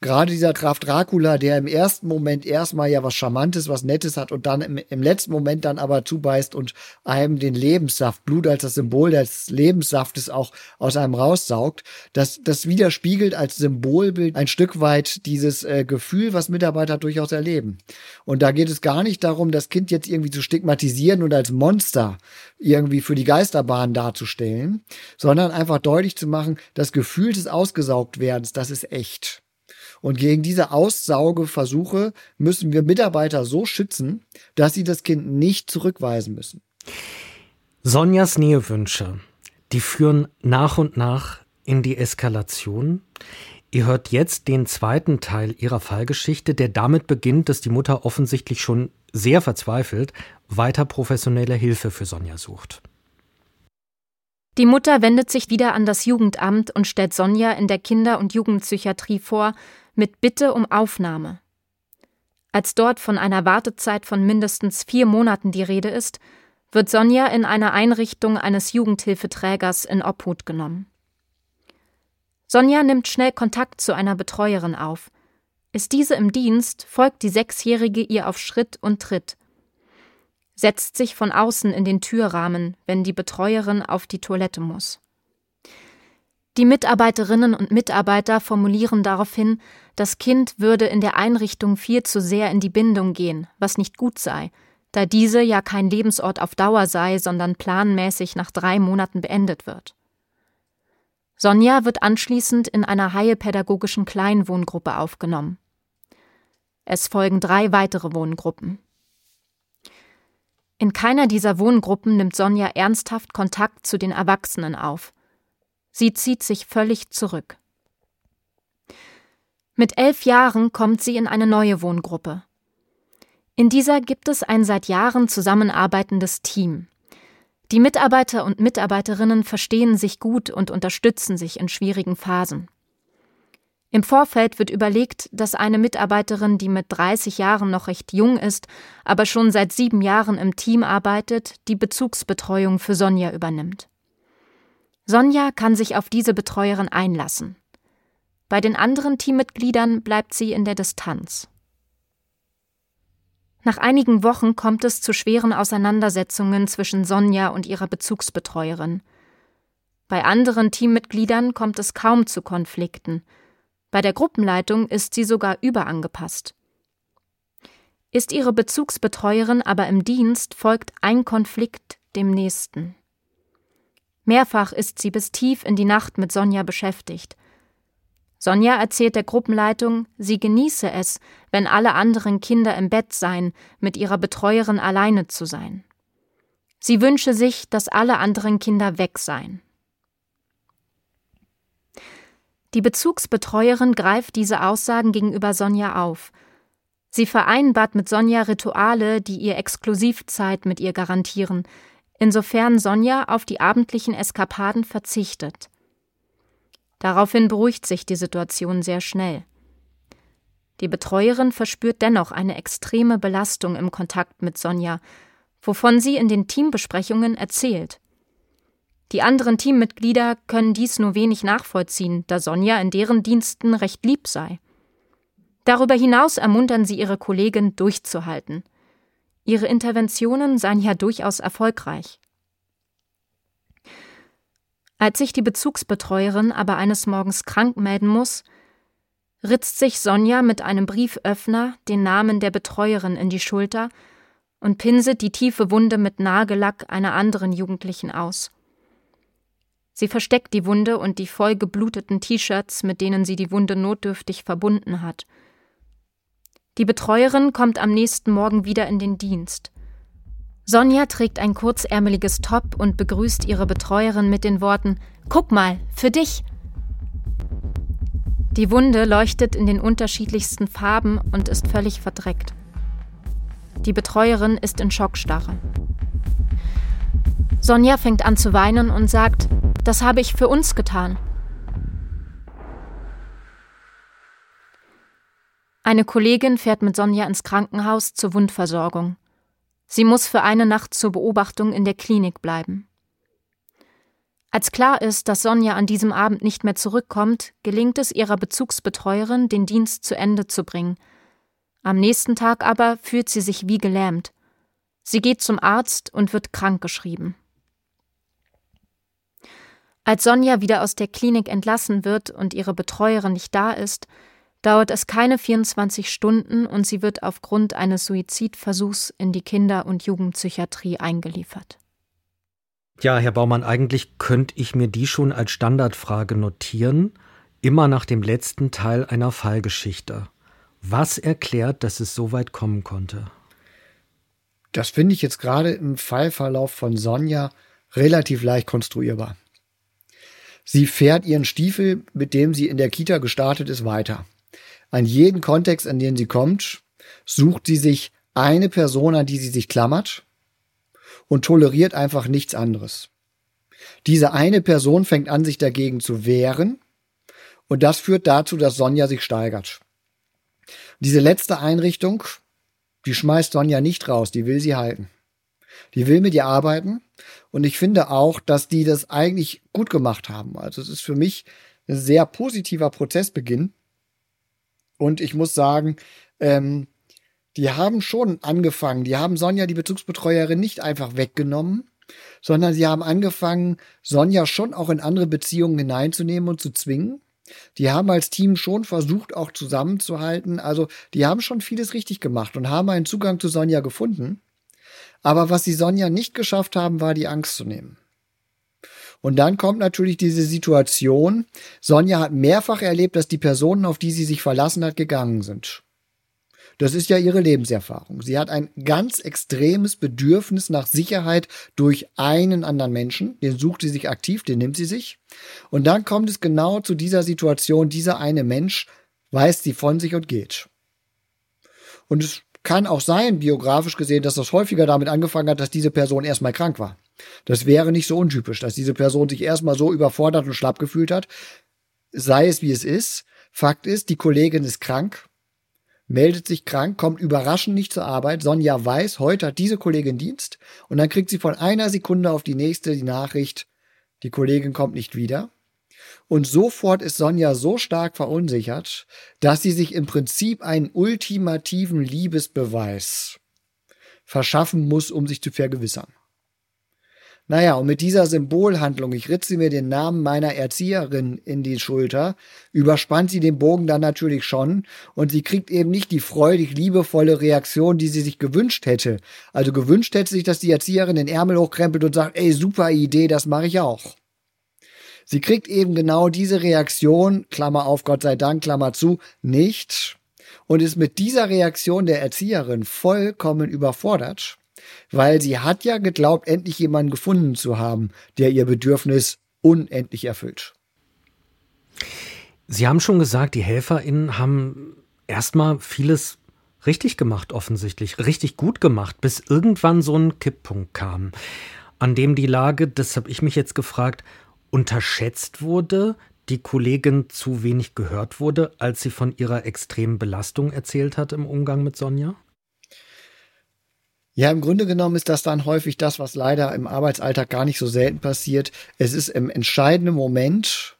gerade dieser Graf Dracula, der im ersten Moment erstmal ja was Charmantes, was Nettes hat und dann im, im, letzten Moment dann aber zubeißt und einem den Lebenssaft, Blut als das Symbol des Lebenssaftes auch aus einem raussaugt, das, das widerspiegelt als Symbolbild ein Stück weit dieses äh, Gefühl, was Mitarbeiter durchaus erleben. Und da geht es gar nicht darum, das Kind jetzt irgendwie zu stigmatisieren und als Monster irgendwie für die Geisterbahn darzustellen, sondern einfach deutlich zu machen, das Gefühl des Ausgesaugtwerdens, das ist echt. Und gegen diese Aussaugeversuche müssen wir Mitarbeiter so schützen, dass sie das Kind nicht zurückweisen müssen. Sonjas Nähewünsche, die führen nach und nach in die Eskalation. Ihr hört jetzt den zweiten Teil ihrer Fallgeschichte, der damit beginnt, dass die Mutter offensichtlich schon sehr verzweifelt weiter professionelle Hilfe für Sonja sucht. Die Mutter wendet sich wieder an das Jugendamt und stellt Sonja in der Kinder- und Jugendpsychiatrie vor, mit Bitte um Aufnahme. Als dort von einer Wartezeit von mindestens vier Monaten die Rede ist, wird Sonja in einer Einrichtung eines Jugendhilfeträgers in Obhut genommen. Sonja nimmt schnell Kontakt zu einer Betreuerin auf. Ist diese im Dienst, folgt die Sechsjährige ihr auf Schritt und Tritt, setzt sich von außen in den Türrahmen, wenn die Betreuerin auf die Toilette muss. Die Mitarbeiterinnen und Mitarbeiter formulieren daraufhin, das Kind würde in der Einrichtung viel zu sehr in die Bindung gehen, was nicht gut sei, da diese ja kein Lebensort auf Dauer sei, sondern planmäßig nach drei Monaten beendet wird. Sonja wird anschließend in einer heilpädagogischen Kleinwohngruppe aufgenommen. Es folgen drei weitere Wohngruppen. In keiner dieser Wohngruppen nimmt Sonja ernsthaft Kontakt zu den Erwachsenen auf. Sie zieht sich völlig zurück. Mit elf Jahren kommt sie in eine neue Wohngruppe. In dieser gibt es ein seit Jahren zusammenarbeitendes Team. Die Mitarbeiter und Mitarbeiterinnen verstehen sich gut und unterstützen sich in schwierigen Phasen. Im Vorfeld wird überlegt, dass eine Mitarbeiterin, die mit 30 Jahren noch recht jung ist, aber schon seit sieben Jahren im Team arbeitet, die Bezugsbetreuung für Sonja übernimmt. Sonja kann sich auf diese Betreuerin einlassen. Bei den anderen Teammitgliedern bleibt sie in der Distanz. Nach einigen Wochen kommt es zu schweren Auseinandersetzungen zwischen Sonja und ihrer Bezugsbetreuerin. Bei anderen Teammitgliedern kommt es kaum zu Konflikten. Bei der Gruppenleitung ist sie sogar überangepasst. Ist ihre Bezugsbetreuerin aber im Dienst, folgt ein Konflikt dem nächsten. Mehrfach ist sie bis tief in die Nacht mit Sonja beschäftigt. Sonja erzählt der Gruppenleitung, sie genieße es, wenn alle anderen Kinder im Bett seien, mit ihrer Betreuerin alleine zu sein. Sie wünsche sich, dass alle anderen Kinder weg seien. Die Bezugsbetreuerin greift diese Aussagen gegenüber Sonja auf. Sie vereinbart mit Sonja Rituale, die ihr Exklusivzeit mit ihr garantieren, insofern Sonja auf die abendlichen Eskapaden verzichtet. Daraufhin beruhigt sich die Situation sehr schnell. Die Betreuerin verspürt dennoch eine extreme Belastung im Kontakt mit Sonja, wovon sie in den Teambesprechungen erzählt. Die anderen Teammitglieder können dies nur wenig nachvollziehen, da Sonja in deren Diensten recht lieb sei. Darüber hinaus ermuntern sie ihre Kollegin durchzuhalten. Ihre Interventionen seien ja durchaus erfolgreich. Als sich die Bezugsbetreuerin aber eines Morgens krank melden muss, ritzt sich Sonja mit einem Brieföffner den Namen der Betreuerin in die Schulter und pinselt die tiefe Wunde mit Nagellack einer anderen Jugendlichen aus. Sie versteckt die Wunde und die voll gebluteten T-Shirts, mit denen sie die Wunde notdürftig verbunden hat. Die Betreuerin kommt am nächsten Morgen wieder in den Dienst. Sonja trägt ein kurzärmeliges Top und begrüßt ihre Betreuerin mit den Worten Guck mal, für dich. Die Wunde leuchtet in den unterschiedlichsten Farben und ist völlig verdreckt. Die Betreuerin ist in Schockstarre. Sonja fängt an zu weinen und sagt, das habe ich für uns getan. Eine Kollegin fährt mit Sonja ins Krankenhaus zur Wundversorgung. Sie muss für eine Nacht zur Beobachtung in der Klinik bleiben. Als klar ist, dass Sonja an diesem Abend nicht mehr zurückkommt, gelingt es ihrer Bezugsbetreuerin, den Dienst zu Ende zu bringen. Am nächsten Tag aber fühlt sie sich wie gelähmt. Sie geht zum Arzt und wird krankgeschrieben. Als Sonja wieder aus der Klinik entlassen wird und ihre Betreuerin nicht da ist, dauert es keine 24 Stunden und sie wird aufgrund eines Suizidversuchs in die Kinder- und Jugendpsychiatrie eingeliefert. Ja, Herr Baumann, eigentlich könnte ich mir die schon als Standardfrage notieren, immer nach dem letzten Teil einer Fallgeschichte. Was erklärt, dass es so weit kommen konnte? Das finde ich jetzt gerade im Fallverlauf von Sonja relativ leicht konstruierbar. Sie fährt ihren Stiefel, mit dem sie in der Kita gestartet ist, weiter. An jeden Kontext, an den sie kommt, sucht sie sich eine Person, an die sie sich klammert und toleriert einfach nichts anderes. Diese eine Person fängt an, sich dagegen zu wehren und das führt dazu, dass Sonja sich steigert. Diese letzte Einrichtung, die schmeißt Sonja nicht raus, die will sie halten. Die will mit ihr arbeiten und ich finde auch, dass die das eigentlich gut gemacht haben. Also es ist für mich ein sehr positiver Prozessbeginn und ich muss sagen, ähm, die haben schon angefangen. Die haben Sonja, die Bezugsbetreuerin, nicht einfach weggenommen, sondern sie haben angefangen, Sonja schon auch in andere Beziehungen hineinzunehmen und zu zwingen. Die haben als Team schon versucht, auch zusammenzuhalten. Also, die haben schon vieles richtig gemacht und haben einen Zugang zu Sonja gefunden. Aber was sie Sonja nicht geschafft haben, war die Angst zu nehmen. Und dann kommt natürlich diese Situation. Sonja hat mehrfach erlebt, dass die Personen, auf die sie sich verlassen hat, gegangen sind. Das ist ja ihre Lebenserfahrung. Sie hat ein ganz extremes Bedürfnis nach Sicherheit durch einen anderen Menschen. Den sucht sie sich aktiv, den nimmt sie sich. Und dann kommt es genau zu dieser Situation. Dieser eine Mensch weist sie von sich und geht. Und es kann auch sein, biografisch gesehen, dass das häufiger damit angefangen hat, dass diese Person erstmal krank war. Das wäre nicht so untypisch, dass diese Person sich erstmal so überfordert und schlapp gefühlt hat. Sei es wie es ist. Fakt ist, die Kollegin ist krank, meldet sich krank, kommt überraschend nicht zur Arbeit. Sonja weiß, heute hat diese Kollegin Dienst und dann kriegt sie von einer Sekunde auf die nächste die Nachricht, die Kollegin kommt nicht wieder. Und sofort ist Sonja so stark verunsichert, dass sie sich im Prinzip einen ultimativen Liebesbeweis verschaffen muss, um sich zu vergewissern. Naja, und mit dieser Symbolhandlung, ich ritze mir den Namen meiner Erzieherin in die Schulter, überspannt sie den Bogen dann natürlich schon und sie kriegt eben nicht die freudig liebevolle Reaktion, die sie sich gewünscht hätte. Also gewünscht hätte sich, dass die Erzieherin den Ärmel hochkrempelt und sagt, ey, super Idee, das mache ich auch. Sie kriegt eben genau diese Reaktion, Klammer auf, Gott sei Dank, Klammer zu, nicht und ist mit dieser Reaktion der Erzieherin vollkommen überfordert, weil sie hat ja geglaubt, endlich jemanden gefunden zu haben, der ihr Bedürfnis unendlich erfüllt. Sie haben schon gesagt, die HelferInnen haben erstmal vieles richtig gemacht offensichtlich, richtig gut gemacht, bis irgendwann so ein Kipppunkt kam, an dem die Lage, das habe ich mich jetzt gefragt, unterschätzt wurde, die Kollegin zu wenig gehört wurde, als sie von ihrer extremen Belastung erzählt hat im Umgang mit Sonja? Ja, im Grunde genommen ist das dann häufig das, was leider im Arbeitsalltag gar nicht so selten passiert. Es ist im entscheidenden Moment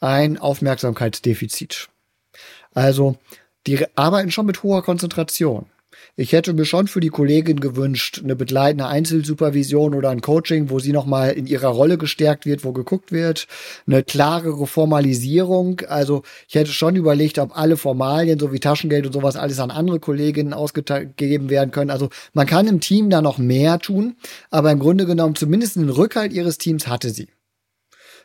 ein Aufmerksamkeitsdefizit. Also, die arbeiten schon mit hoher Konzentration. Ich hätte mir schon für die Kollegin gewünscht, eine begleitende Einzelsupervision oder ein Coaching, wo sie nochmal in ihrer Rolle gestärkt wird, wo geguckt wird, eine klarere Formalisierung. Also ich hätte schon überlegt, ob alle Formalien, so wie Taschengeld und sowas, alles an andere Kolleginnen ausgegeben werden können. Also man kann im Team da noch mehr tun, aber im Grunde genommen zumindest einen Rückhalt ihres Teams hatte sie.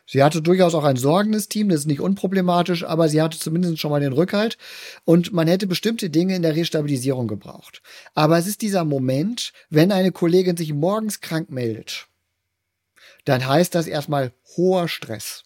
Sie hatte durchaus auch ein sorgendes Team, das ist nicht unproblematisch, aber sie hatte zumindest schon mal den Rückhalt und man hätte bestimmte Dinge in der Restabilisierung gebraucht. Aber es ist dieser Moment, wenn eine Kollegin sich morgens krank meldet, dann heißt das erstmal hoher Stress.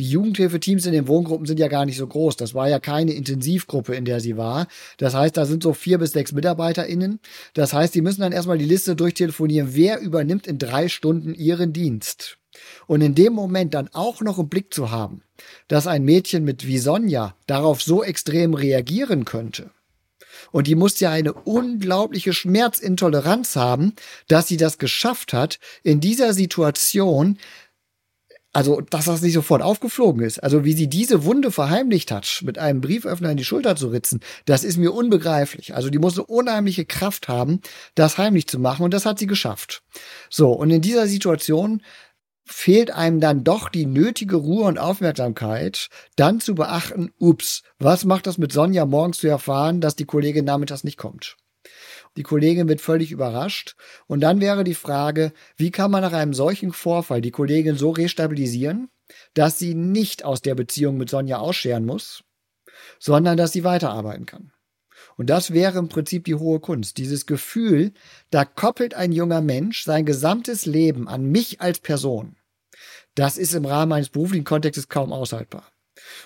Die Jugendhilfeteams in den Wohngruppen sind ja gar nicht so groß. Das war ja keine Intensivgruppe, in der sie war. Das heißt, da sind so vier bis sechs MitarbeiterInnen. Das heißt, die müssen dann erstmal die Liste durchtelefonieren. Wer übernimmt in drei Stunden ihren Dienst? Und in dem Moment dann auch noch im Blick zu haben, dass ein Mädchen mit wie Sonja darauf so extrem reagieren könnte. Und die muss ja eine unglaubliche Schmerzintoleranz haben, dass sie das geschafft hat, in dieser Situation also, dass das nicht sofort aufgeflogen ist. Also, wie sie diese Wunde verheimlicht hat, mit einem Brieföffner in die Schulter zu ritzen, das ist mir unbegreiflich. Also, die musste unheimliche Kraft haben, das heimlich zu machen und das hat sie geschafft. So, und in dieser Situation fehlt einem dann doch die nötige Ruhe und Aufmerksamkeit, dann zu beachten, ups, was macht das mit Sonja morgens zu erfahren, dass die Kollegin nachmittags nicht kommt? Die Kollegin wird völlig überrascht. Und dann wäre die Frage, wie kann man nach einem solchen Vorfall die Kollegin so restabilisieren, dass sie nicht aus der Beziehung mit Sonja ausscheren muss, sondern dass sie weiterarbeiten kann. Und das wäre im Prinzip die hohe Kunst. Dieses Gefühl, da koppelt ein junger Mensch sein gesamtes Leben an mich als Person. Das ist im Rahmen eines beruflichen Kontextes kaum aushaltbar.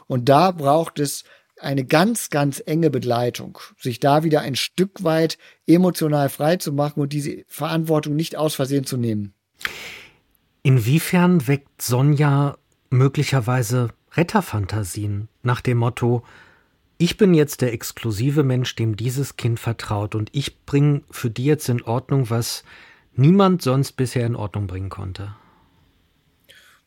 Und da braucht es eine ganz, ganz enge Begleitung, sich da wieder ein Stück weit emotional frei zu machen und diese Verantwortung nicht aus Versehen zu nehmen. Inwiefern weckt Sonja möglicherweise Retterfantasien nach dem Motto, ich bin jetzt der exklusive Mensch, dem dieses Kind vertraut und ich bringe für die jetzt in Ordnung, was niemand sonst bisher in Ordnung bringen konnte?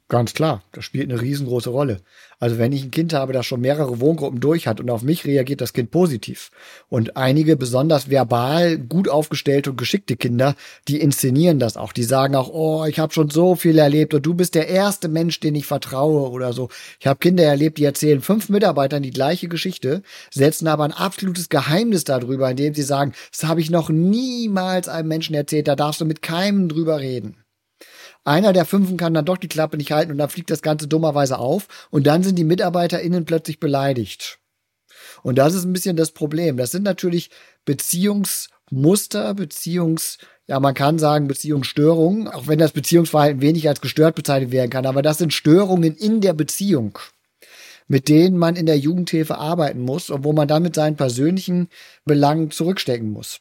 Ganz klar, das spielt eine riesengroße Rolle. Also wenn ich ein Kind habe, das schon mehrere Wohngruppen durch hat und auf mich reagiert das Kind positiv. Und einige besonders verbal gut aufgestellte und geschickte Kinder, die inszenieren das auch. Die sagen auch, oh, ich habe schon so viel erlebt und du bist der erste Mensch, den ich vertraue oder so. Ich habe Kinder erlebt, die erzählen fünf Mitarbeitern die gleiche Geschichte, setzen aber ein absolutes Geheimnis darüber, indem sie sagen, das habe ich noch niemals einem Menschen erzählt, da darfst du mit keinem drüber reden. Einer der Fünfen kann dann doch die Klappe nicht halten und dann fliegt das Ganze dummerweise auf und dann sind die MitarbeiterInnen plötzlich beleidigt. Und das ist ein bisschen das Problem. Das sind natürlich Beziehungsmuster, Beziehungs, ja, man kann sagen Beziehungsstörungen, auch wenn das Beziehungsverhalten wenig als gestört bezeichnet werden kann, aber das sind Störungen in der Beziehung, mit denen man in der Jugendhilfe arbeiten muss und wo man dann mit seinen persönlichen Belangen zurückstecken muss.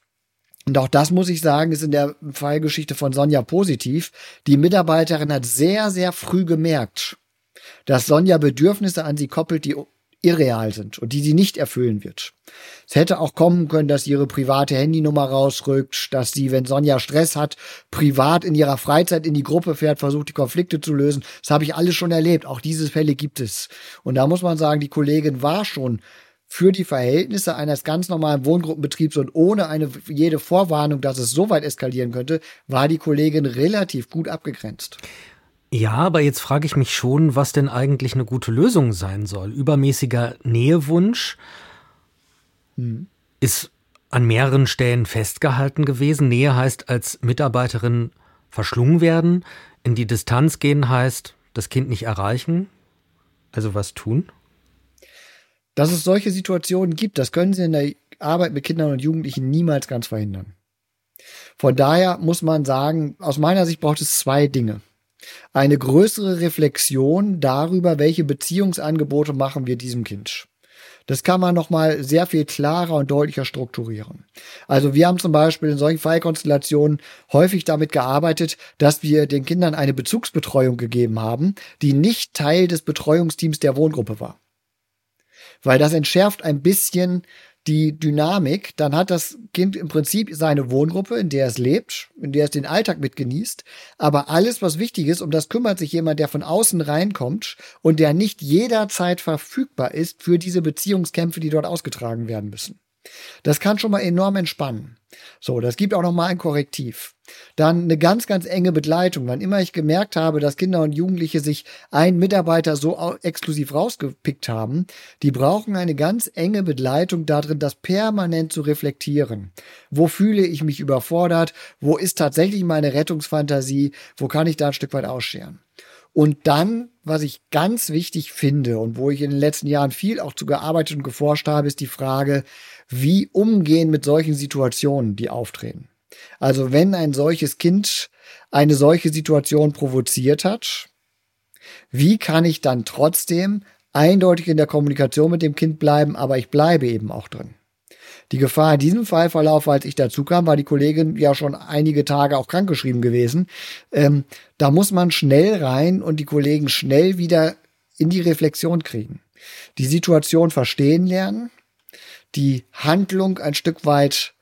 Und auch das muss ich sagen, ist in der Fallgeschichte von Sonja positiv. Die Mitarbeiterin hat sehr, sehr früh gemerkt, dass Sonja Bedürfnisse an sie koppelt, die irreal sind und die sie nicht erfüllen wird. Es hätte auch kommen können, dass sie ihre private Handynummer rausrückt, dass sie, wenn Sonja Stress hat, privat in ihrer Freizeit in die Gruppe fährt, versucht, die Konflikte zu lösen. Das habe ich alles schon erlebt. Auch diese Fälle gibt es. Und da muss man sagen, die Kollegin war schon für die Verhältnisse eines ganz normalen Wohngruppenbetriebs und ohne eine jede Vorwarnung, dass es so weit eskalieren könnte, war die Kollegin relativ gut abgegrenzt. Ja, aber jetzt frage ich mich schon, was denn eigentlich eine gute Lösung sein soll. Übermäßiger Nähewunsch hm. ist an mehreren Stellen festgehalten gewesen. Nähe heißt als Mitarbeiterin verschlungen werden. In die Distanz gehen heißt das Kind nicht erreichen. Also was tun? Dass es solche Situationen gibt, das können Sie in der Arbeit mit Kindern und Jugendlichen niemals ganz verhindern. Von daher muss man sagen, aus meiner Sicht braucht es zwei Dinge. Eine größere Reflexion darüber, welche Beziehungsangebote machen wir diesem Kind. Das kann man nochmal sehr viel klarer und deutlicher strukturieren. Also wir haben zum Beispiel in solchen Fallkonstellationen häufig damit gearbeitet, dass wir den Kindern eine Bezugsbetreuung gegeben haben, die nicht Teil des Betreuungsteams der Wohngruppe war. Weil das entschärft ein bisschen die Dynamik, dann hat das Kind im Prinzip seine Wohngruppe, in der es lebt, in der es den Alltag mitgenießt. Aber alles, was wichtig ist, um das kümmert sich jemand, der von außen reinkommt und der nicht jederzeit verfügbar ist für diese Beziehungskämpfe, die dort ausgetragen werden müssen. Das kann schon mal enorm entspannen. So, das gibt auch noch mal ein Korrektiv. Dann eine ganz, ganz enge Begleitung. Wann immer ich gemerkt habe, dass Kinder und Jugendliche sich einen Mitarbeiter so exklusiv rausgepickt haben, die brauchen eine ganz enge Begleitung darin, das permanent zu reflektieren. Wo fühle ich mich überfordert? Wo ist tatsächlich meine Rettungsfantasie? Wo kann ich da ein Stück weit ausscheren? Und dann, was ich ganz wichtig finde und wo ich in den letzten Jahren viel auch zu gearbeitet und geforscht habe, ist die Frage, wie umgehen mit solchen Situationen, die auftreten. Also wenn ein solches Kind eine solche Situation provoziert hat, wie kann ich dann trotzdem eindeutig in der Kommunikation mit dem Kind bleiben, aber ich bleibe eben auch drin. Die Gefahr in diesem Fallverlauf, als ich dazu kam, war die Kollegin ja schon einige Tage auch krankgeschrieben gewesen. Ähm, da muss man schnell rein und die Kollegen schnell wieder in die Reflexion kriegen. Die Situation verstehen lernen, die Handlung ein Stück weit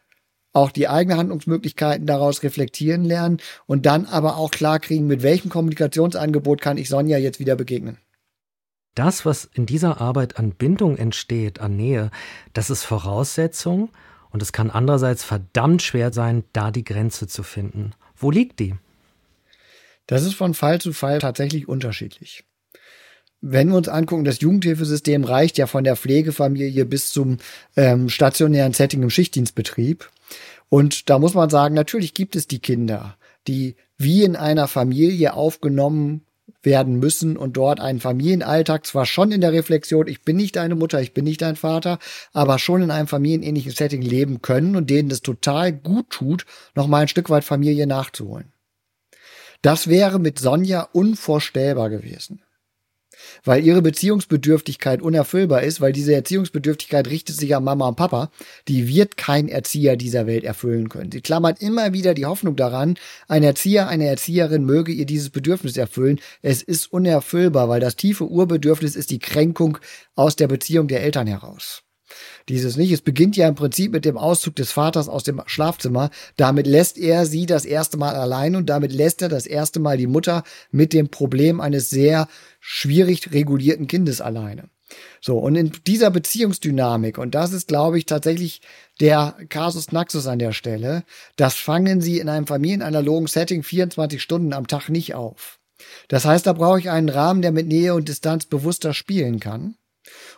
auch die eigenen Handlungsmöglichkeiten daraus reflektieren lernen und dann aber auch klar kriegen, mit welchem Kommunikationsangebot kann ich Sonja jetzt wieder begegnen. Das, was in dieser Arbeit an Bindung entsteht, an Nähe, das ist Voraussetzung und es kann andererseits verdammt schwer sein, da die Grenze zu finden. Wo liegt die? Das ist von Fall zu Fall tatsächlich unterschiedlich wenn wir uns angucken, das Jugendhilfesystem reicht ja von der Pflegefamilie bis zum ähm, stationären Setting im Schichtdienstbetrieb. Und da muss man sagen, natürlich gibt es die Kinder, die wie in einer Familie aufgenommen werden müssen und dort einen Familienalltag zwar schon in der Reflexion, ich bin nicht deine Mutter, ich bin nicht dein Vater, aber schon in einem familienähnlichen Setting leben können und denen es total gut tut, noch mal ein Stück weit Familie nachzuholen. Das wäre mit Sonja unvorstellbar gewesen weil ihre Beziehungsbedürftigkeit unerfüllbar ist, weil diese Erziehungsbedürftigkeit richtet sich an Mama und Papa, die wird kein Erzieher dieser Welt erfüllen können. Sie klammert immer wieder die Hoffnung daran, ein Erzieher, eine Erzieherin möge ihr dieses Bedürfnis erfüllen. Es ist unerfüllbar, weil das tiefe Urbedürfnis ist die Kränkung aus der Beziehung der Eltern heraus dieses nicht. Es beginnt ja im Prinzip mit dem Auszug des Vaters aus dem Schlafzimmer. Damit lässt er sie das erste Mal allein und damit lässt er das erste Mal die Mutter mit dem Problem eines sehr schwierig regulierten Kindes alleine. So, und in dieser Beziehungsdynamik, und das ist, glaube ich, tatsächlich der Casus Naxus an der Stelle, das fangen sie in einem familienanalogen Setting 24 Stunden am Tag nicht auf. Das heißt, da brauche ich einen Rahmen, der mit Nähe und Distanz bewusster spielen kann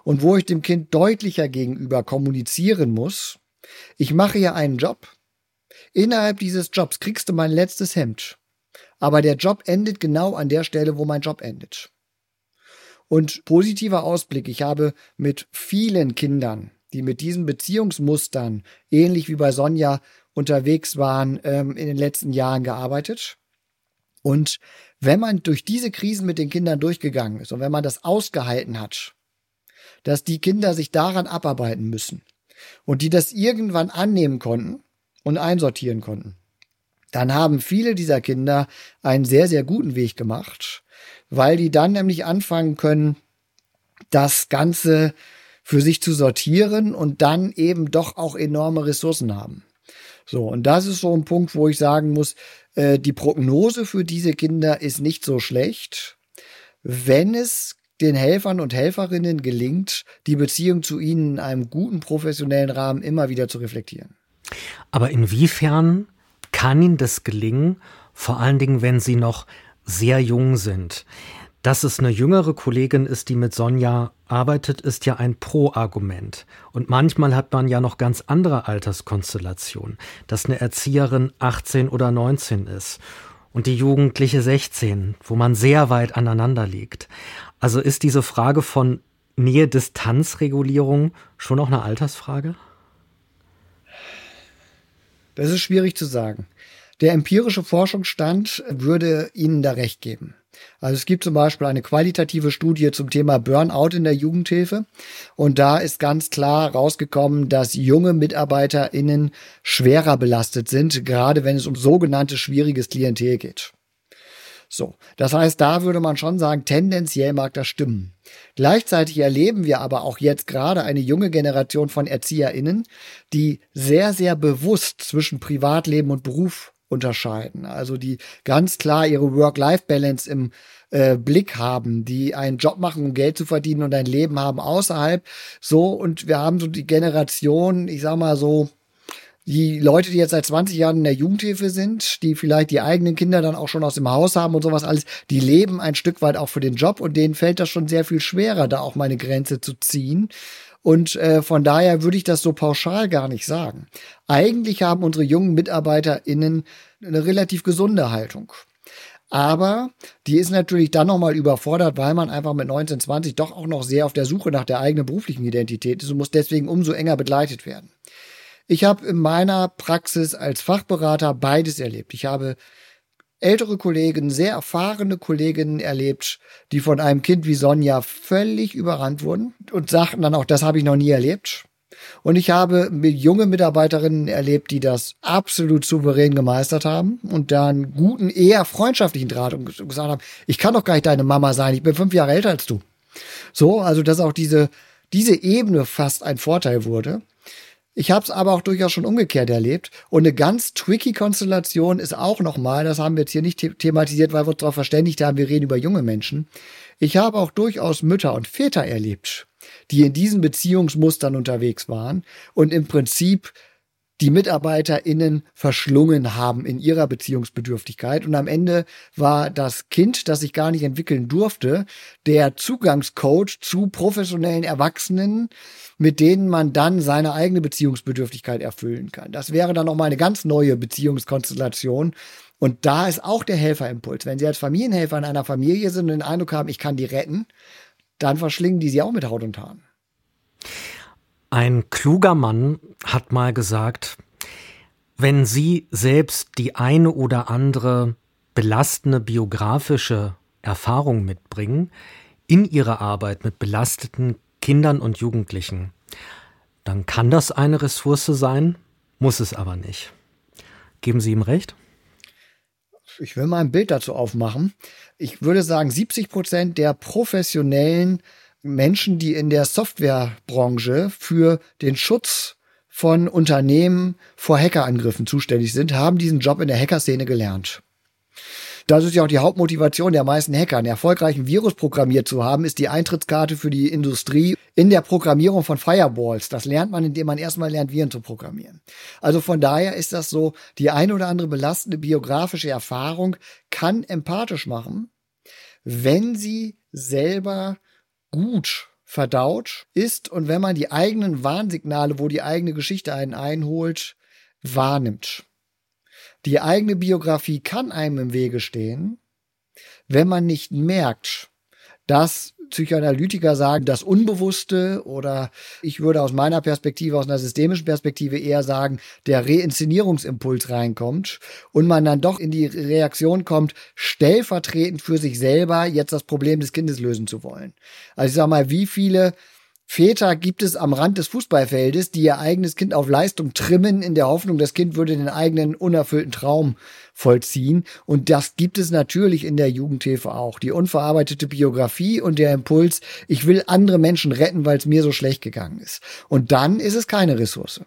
und wo ich dem Kind deutlicher gegenüber kommunizieren muss, ich mache ja einen Job. Innerhalb dieses Jobs kriegst du mein letztes Hemd. Aber der Job endet genau an der Stelle, wo mein Job endet. Und positiver Ausblick, ich habe mit vielen Kindern, die mit diesen Beziehungsmustern, ähnlich wie bei Sonja, unterwegs waren, ähm, in den letzten Jahren gearbeitet. Und wenn man durch diese Krisen mit den Kindern durchgegangen ist und wenn man das ausgehalten hat, dass die Kinder sich daran abarbeiten müssen und die das irgendwann annehmen konnten und einsortieren konnten, dann haben viele dieser Kinder einen sehr, sehr guten Weg gemacht, weil die dann nämlich anfangen können, das Ganze für sich zu sortieren und dann eben doch auch enorme Ressourcen haben. So, und das ist so ein Punkt, wo ich sagen muss, äh, die Prognose für diese Kinder ist nicht so schlecht, wenn es den Helfern und Helferinnen gelingt, die Beziehung zu ihnen in einem guten professionellen Rahmen immer wieder zu reflektieren. Aber inwiefern kann Ihnen das gelingen, vor allen Dingen, wenn Sie noch sehr jung sind? Dass es eine jüngere Kollegin ist, die mit Sonja arbeitet, ist ja ein Pro-Argument. Und manchmal hat man ja noch ganz andere Alterskonstellationen, dass eine Erzieherin 18 oder 19 ist und die Jugendliche 16, wo man sehr weit aneinander liegt. Also ist diese Frage von Nähe-Distanz-Regulierung schon auch eine Altersfrage? Das ist schwierig zu sagen. Der empirische Forschungsstand würde Ihnen da recht geben. Also es gibt zum Beispiel eine qualitative Studie zum Thema Burnout in der Jugendhilfe. Und da ist ganz klar rausgekommen, dass junge MitarbeiterInnen schwerer belastet sind, gerade wenn es um sogenannte schwieriges Klientel geht. So, das heißt, da würde man schon sagen, tendenziell mag das stimmen. Gleichzeitig erleben wir aber auch jetzt gerade eine junge Generation von ErzieherInnen, die sehr, sehr bewusst zwischen Privatleben und Beruf unterscheiden. Also die ganz klar ihre Work-Life-Balance im äh, Blick haben, die einen Job machen, um Geld zu verdienen und ein Leben haben außerhalb. So, und wir haben so die Generation, ich sag mal so, die Leute, die jetzt seit 20 Jahren in der Jugendhilfe sind, die vielleicht die eigenen Kinder dann auch schon aus dem Haus haben und sowas alles, die leben ein Stück weit auch für den Job und denen fällt das schon sehr viel schwerer, da auch mal eine Grenze zu ziehen. Und äh, von daher würde ich das so pauschal gar nicht sagen. Eigentlich haben unsere jungen MitarbeiterInnen eine relativ gesunde Haltung. Aber die ist natürlich dann nochmal überfordert, weil man einfach mit 19, 20 doch auch noch sehr auf der Suche nach der eigenen beruflichen Identität ist und muss deswegen umso enger begleitet werden. Ich habe in meiner Praxis als Fachberater beides erlebt. Ich habe ältere Kollegen, sehr erfahrene Kolleginnen erlebt, die von einem Kind wie Sonja völlig überrannt wurden und sagten dann auch, das habe ich noch nie erlebt. Und ich habe junge Mitarbeiterinnen erlebt, die das absolut souverän gemeistert haben und dann guten, eher freundschaftlichen Draht und gesagt haben, ich kann doch gar nicht deine Mama sein, ich bin fünf Jahre älter als du. So, also dass auch diese, diese Ebene fast ein Vorteil wurde. Ich habe es aber auch durchaus schon umgekehrt erlebt. Und eine ganz tricky Konstellation ist auch nochmal, das haben wir jetzt hier nicht thematisiert, weil wir uns darauf verständigt haben, wir reden über junge Menschen. Ich habe auch durchaus Mütter und Väter erlebt, die in diesen Beziehungsmustern unterwegs waren und im Prinzip die MitarbeiterInnen verschlungen haben in ihrer Beziehungsbedürftigkeit. Und am Ende war das Kind, das sich gar nicht entwickeln durfte, der Zugangscoach zu professionellen Erwachsenen, mit denen man dann seine eigene Beziehungsbedürftigkeit erfüllen kann. Das wäre dann nochmal eine ganz neue Beziehungskonstellation. Und da ist auch der Helferimpuls. Wenn Sie als Familienhelfer in einer Familie sind und den Eindruck haben, ich kann die retten, dann verschlingen die sie auch mit Haut und Haaren. Ein kluger Mann hat mal gesagt, wenn Sie selbst die eine oder andere belastende biografische Erfahrung mitbringen in Ihrer Arbeit mit belasteten Kindern und Jugendlichen, dann kann das eine Ressource sein, muss es aber nicht. Geben Sie ihm recht? Ich will mal ein Bild dazu aufmachen. Ich würde sagen, 70 Prozent der professionellen Menschen, die in der Softwarebranche für den Schutz von Unternehmen vor Hackerangriffen zuständig sind, haben diesen Job in der Hackerszene gelernt. Das ist ja auch die Hauptmotivation der meisten Hacker. Einen erfolgreichen Virus programmiert zu haben, ist die Eintrittskarte für die Industrie in der Programmierung von Firewalls. Das lernt man, indem man erstmal lernt, Viren zu programmieren. Also von daher ist das so, die eine oder andere belastende biografische Erfahrung kann empathisch machen, wenn sie selber gut verdaut ist und wenn man die eigenen Warnsignale, wo die eigene Geschichte einen einholt, wahrnimmt. Die eigene Biografie kann einem im Wege stehen, wenn man nicht merkt, dass Psychoanalytiker sagen, das Unbewusste oder ich würde aus meiner Perspektive, aus einer systemischen Perspektive eher sagen, der Reinszenierungsimpuls reinkommt und man dann doch in die Reaktion kommt, stellvertretend für sich selber jetzt das Problem des Kindes lösen zu wollen. Also ich sag mal, wie viele Väter gibt es am Rand des Fußballfeldes, die ihr eigenes Kind auf Leistung trimmen, in der Hoffnung, das Kind würde den eigenen unerfüllten Traum vollziehen. Und das gibt es natürlich in der Jugendhilfe auch. Die unverarbeitete Biografie und der Impuls, ich will andere Menschen retten, weil es mir so schlecht gegangen ist. Und dann ist es keine Ressource.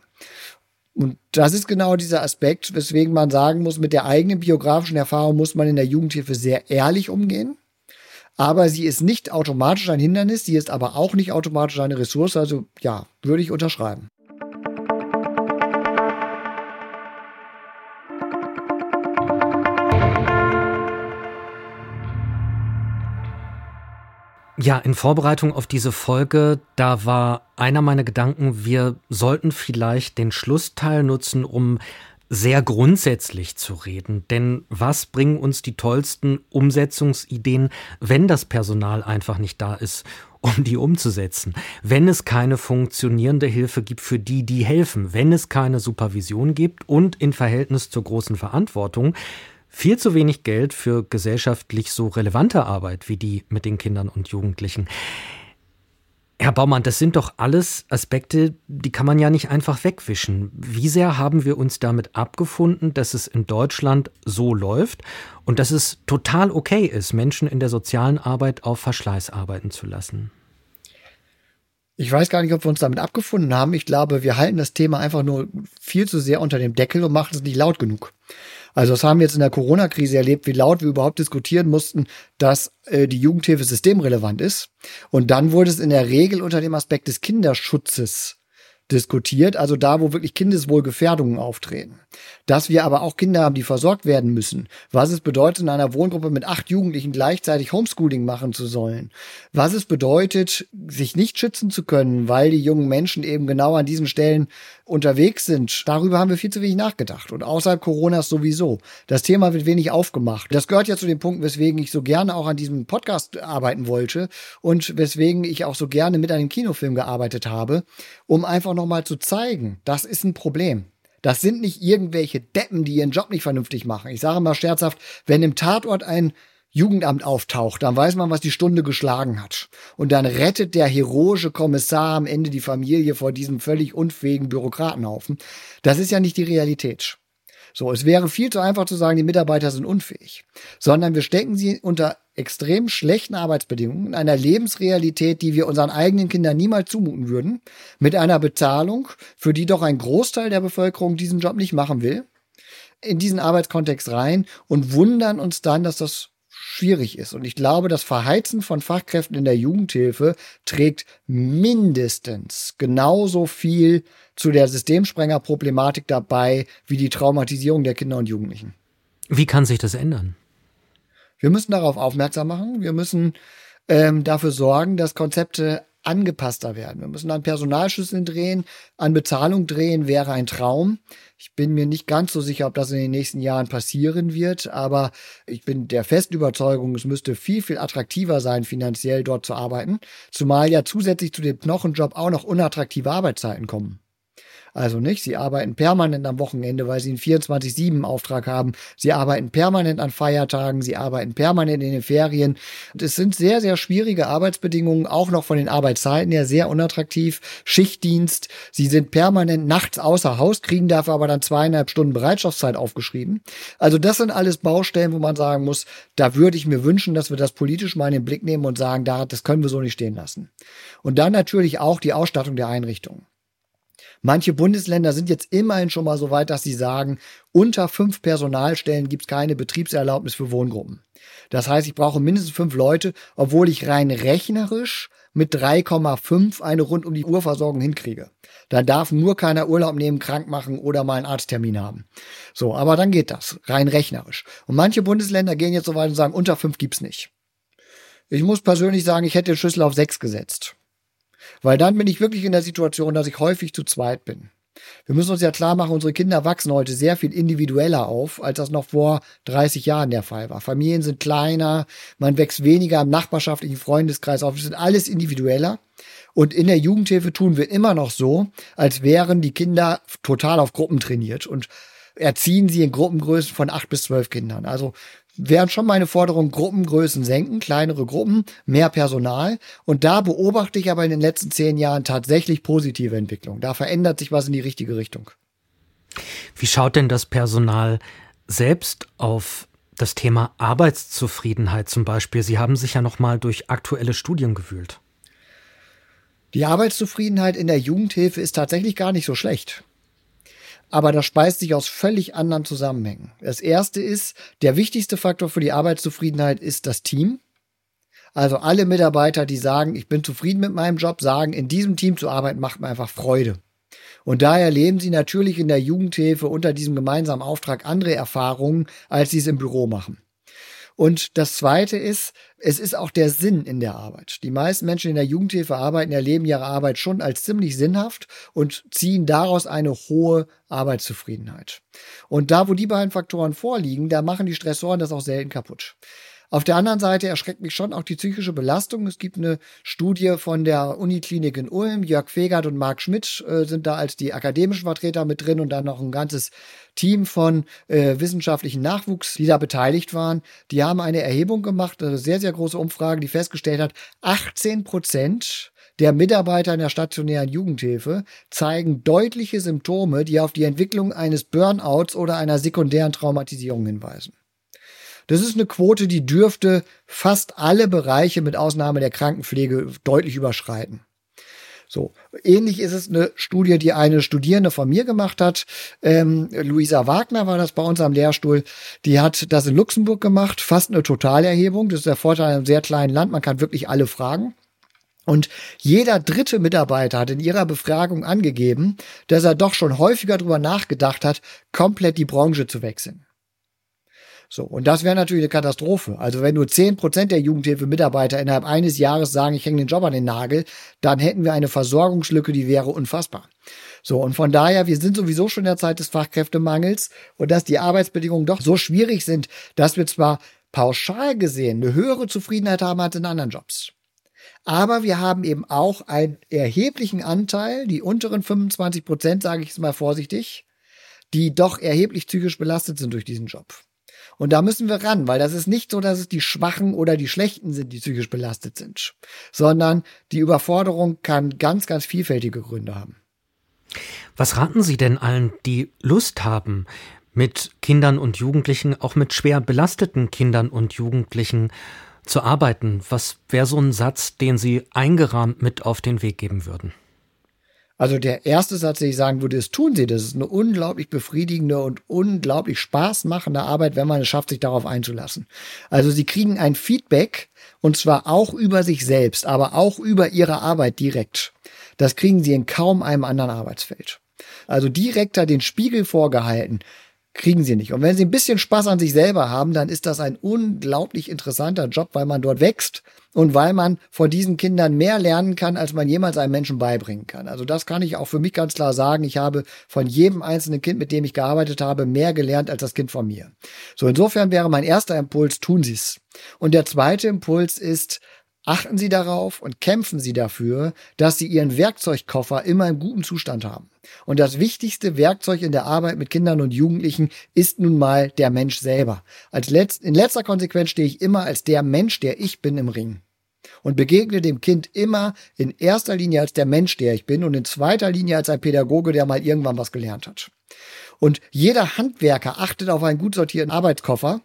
Und das ist genau dieser Aspekt, weswegen man sagen muss, mit der eigenen biografischen Erfahrung muss man in der Jugendhilfe sehr ehrlich umgehen aber sie ist nicht automatisch ein Hindernis, sie ist aber auch nicht automatisch eine Ressource, also ja, würde ich unterschreiben. Ja, in Vorbereitung auf diese Folge, da war einer meiner Gedanken, wir sollten vielleicht den Schlussteil nutzen, um sehr grundsätzlich zu reden. Denn was bringen uns die tollsten Umsetzungsideen, wenn das Personal einfach nicht da ist, um die umzusetzen? Wenn es keine funktionierende Hilfe gibt für die, die helfen, wenn es keine Supervision gibt und in Verhältnis zur großen Verantwortung, viel zu wenig Geld für gesellschaftlich so relevante Arbeit wie die mit den Kindern und Jugendlichen. Herr Baumann, das sind doch alles Aspekte, die kann man ja nicht einfach wegwischen. Wie sehr haben wir uns damit abgefunden, dass es in Deutschland so läuft und dass es total okay ist, Menschen in der sozialen Arbeit auf Verschleiß arbeiten zu lassen? Ich weiß gar nicht, ob wir uns damit abgefunden haben. Ich glaube, wir halten das Thema einfach nur viel zu sehr unter dem Deckel und machen es nicht laut genug. Also das haben wir jetzt in der Corona-Krise erlebt, wie laut wir überhaupt diskutieren mussten, dass äh, die Jugendhilfe systemrelevant ist. Und dann wurde es in der Regel unter dem Aspekt des Kinderschutzes diskutiert, also da, wo wirklich Kindeswohlgefährdungen auftreten. Dass wir aber auch Kinder haben, die versorgt werden müssen. Was es bedeutet, in einer Wohngruppe mit acht Jugendlichen gleichzeitig Homeschooling machen zu sollen. Was es bedeutet, sich nicht schützen zu können, weil die jungen Menschen eben genau an diesen Stellen unterwegs sind. Darüber haben wir viel zu wenig nachgedacht. Und außerhalb Coronas sowieso. Das Thema wird wenig aufgemacht. Das gehört ja zu den Punkten, weswegen ich so gerne auch an diesem Podcast arbeiten wollte und weswegen ich auch so gerne mit einem Kinofilm gearbeitet habe, um einfach nochmal zu zeigen, das ist ein Problem. Das sind nicht irgendwelche Deppen, die ihren Job nicht vernünftig machen. Ich sage mal scherzhaft, wenn im Tatort ein Jugendamt auftaucht, dann weiß man, was die Stunde geschlagen hat. Und dann rettet der heroische Kommissar am Ende die Familie vor diesem völlig unfähigen Bürokratenhaufen. Das ist ja nicht die Realität. So, es wäre viel zu einfach zu sagen, die Mitarbeiter sind unfähig, sondern wir stecken sie unter extrem schlechten Arbeitsbedingungen in einer Lebensrealität, die wir unseren eigenen Kindern niemals zumuten würden, mit einer Bezahlung, für die doch ein Großteil der Bevölkerung diesen Job nicht machen will, in diesen Arbeitskontext rein und wundern uns dann, dass das schwierig ist. Und ich glaube, das Verheizen von Fachkräften in der Jugendhilfe trägt mindestens genauso viel zu der Systemsprengerproblematik dabei wie die Traumatisierung der Kinder und Jugendlichen. Wie kann sich das ändern? Wir müssen darauf aufmerksam machen. Wir müssen ähm, dafür sorgen, dass Konzepte angepasster werden. Wir müssen an Personalschlüsseln drehen, an Bezahlung drehen, wäre ein Traum. Ich bin mir nicht ganz so sicher, ob das in den nächsten Jahren passieren wird, aber ich bin der festen Überzeugung, es müsste viel, viel attraktiver sein, finanziell dort zu arbeiten, zumal ja zusätzlich zu dem Knochenjob auch noch unattraktive Arbeitszeiten kommen. Also nicht, sie arbeiten permanent am Wochenende, weil sie einen 24-7-Auftrag haben. Sie arbeiten permanent an Feiertagen, sie arbeiten permanent in den Ferien. Und es sind sehr, sehr schwierige Arbeitsbedingungen, auch noch von den Arbeitszeiten her sehr unattraktiv. Schichtdienst, sie sind permanent nachts außer Haus, kriegen dafür aber dann zweieinhalb Stunden Bereitschaftszeit aufgeschrieben. Also das sind alles Baustellen, wo man sagen muss, da würde ich mir wünschen, dass wir das politisch mal in den Blick nehmen und sagen, da, das können wir so nicht stehen lassen. Und dann natürlich auch die Ausstattung der Einrichtungen. Manche Bundesländer sind jetzt immerhin schon mal so weit, dass sie sagen, unter fünf Personalstellen gibt es keine Betriebserlaubnis für Wohngruppen. Das heißt, ich brauche mindestens fünf Leute, obwohl ich rein rechnerisch mit 3,5 eine rund um die Uhrversorgung hinkriege. Da darf nur keiner Urlaub nehmen, krank machen oder mal einen Arzttermin haben. So, aber dann geht das, rein rechnerisch. Und manche Bundesländer gehen jetzt so weit und sagen, unter fünf gibt's nicht. Ich muss persönlich sagen, ich hätte den Schlüssel auf sechs gesetzt. Weil dann bin ich wirklich in der Situation, dass ich häufig zu zweit bin. Wir müssen uns ja klar machen, unsere Kinder wachsen heute sehr viel individueller auf, als das noch vor 30 Jahren der Fall war. Familien sind kleiner, man wächst weniger im nachbarschaftlichen Freundeskreis auf. Das sind alles individueller. Und in der Jugendhilfe tun wir immer noch so, als wären die Kinder total auf Gruppen trainiert und erziehen sie in Gruppengrößen von acht bis zwölf Kindern. Also wären schon meine Forderung, Gruppengrößen senken, kleinere Gruppen, mehr Personal. Und da beobachte ich aber in den letzten zehn Jahren tatsächlich positive Entwicklung. Da verändert sich was in die richtige Richtung. Wie schaut denn das Personal selbst auf das Thema Arbeitszufriedenheit zum Beispiel? Sie haben sich ja noch mal durch aktuelle Studien gewühlt. Die Arbeitszufriedenheit in der Jugendhilfe ist tatsächlich gar nicht so schlecht aber das speist sich aus völlig anderen Zusammenhängen. Das erste ist, der wichtigste Faktor für die Arbeitszufriedenheit ist das Team. Also alle Mitarbeiter, die sagen, ich bin zufrieden mit meinem Job, sagen, in diesem Team zu arbeiten macht mir einfach Freude. Und daher leben sie natürlich in der Jugendhilfe unter diesem gemeinsamen Auftrag andere Erfahrungen, als sie es im Büro machen. Und das Zweite ist, es ist auch der Sinn in der Arbeit. Die meisten Menschen in der Jugendhilfe arbeiten, erleben ihre Arbeit schon als ziemlich sinnhaft und ziehen daraus eine hohe Arbeitszufriedenheit. Und da, wo die beiden Faktoren vorliegen, da machen die Stressoren das auch selten kaputt. Auf der anderen Seite erschreckt mich schon auch die psychische Belastung. Es gibt eine Studie von der Uniklinik in Ulm. Jörg Fegert und Marc Schmidt äh, sind da als die akademischen Vertreter mit drin und dann noch ein ganzes Team von äh, wissenschaftlichen Nachwuchs, die da beteiligt waren. Die haben eine Erhebung gemacht, eine sehr, sehr große Umfrage, die festgestellt hat, 18 Prozent der Mitarbeiter in der stationären Jugendhilfe zeigen deutliche Symptome, die auf die Entwicklung eines Burnouts oder einer sekundären Traumatisierung hinweisen. Das ist eine Quote, die dürfte fast alle Bereiche mit Ausnahme der Krankenpflege deutlich überschreiten. So, ähnlich ist es eine Studie, die eine Studierende von mir gemacht hat. Ähm, Luisa Wagner war das bei uns am Lehrstuhl. Die hat das in Luxemburg gemacht, fast eine Totalerhebung. Das ist der Vorteil in einem sehr kleinen Land. Man kann wirklich alle fragen. Und jeder dritte Mitarbeiter hat in ihrer Befragung angegeben, dass er doch schon häufiger darüber nachgedacht hat, komplett die Branche zu wechseln. So, und das wäre natürlich eine Katastrophe. Also wenn nur zehn Prozent der Jugendhilfe-Mitarbeiter innerhalb eines Jahres sagen, ich hänge den Job an den Nagel, dann hätten wir eine Versorgungslücke, die wäre unfassbar. So, und von daher, wir sind sowieso schon in der Zeit des Fachkräftemangels und dass die Arbeitsbedingungen doch so schwierig sind, dass wir zwar pauschal gesehen eine höhere Zufriedenheit haben als in anderen Jobs. Aber wir haben eben auch einen erheblichen Anteil, die unteren 25 Prozent, sage ich es mal vorsichtig, die doch erheblich psychisch belastet sind durch diesen Job. Und da müssen wir ran, weil das ist nicht so, dass es die Schwachen oder die Schlechten sind, die psychisch belastet sind, sondern die Überforderung kann ganz, ganz vielfältige Gründe haben. Was raten Sie denn allen, die Lust haben, mit Kindern und Jugendlichen, auch mit schwer belasteten Kindern und Jugendlichen zu arbeiten? Was wäre so ein Satz, den Sie eingerahmt mit auf den Weg geben würden? Also der erste Satz, den ich sagen würde, ist, tun Sie. Das ist eine unglaublich befriedigende und unglaublich spaßmachende Arbeit, wenn man es schafft, sich darauf einzulassen. Also Sie kriegen ein Feedback und zwar auch über sich selbst, aber auch über Ihre Arbeit direkt. Das kriegen Sie in kaum einem anderen Arbeitsfeld. Also direkter den Spiegel vorgehalten kriegen sie nicht. Und wenn sie ein bisschen Spaß an sich selber haben, dann ist das ein unglaublich interessanter Job, weil man dort wächst und weil man von diesen Kindern mehr lernen kann, als man jemals einem Menschen beibringen kann. Also das kann ich auch für mich ganz klar sagen. Ich habe von jedem einzelnen Kind, mit dem ich gearbeitet habe, mehr gelernt als das Kind von mir. So, insofern wäre mein erster Impuls, tun Sie es. Und der zweite Impuls ist, achten Sie darauf und kämpfen Sie dafür, dass Sie Ihren Werkzeugkoffer immer im guten Zustand haben. Und das wichtigste Werkzeug in der Arbeit mit Kindern und Jugendlichen ist nun mal der Mensch selber. Als letzt, in letzter Konsequenz stehe ich immer als der Mensch, der ich bin im Ring. Und begegne dem Kind immer in erster Linie als der Mensch, der ich bin und in zweiter Linie als ein Pädagoge, der mal irgendwann was gelernt hat. Und jeder Handwerker achtet auf einen gut sortierten Arbeitskoffer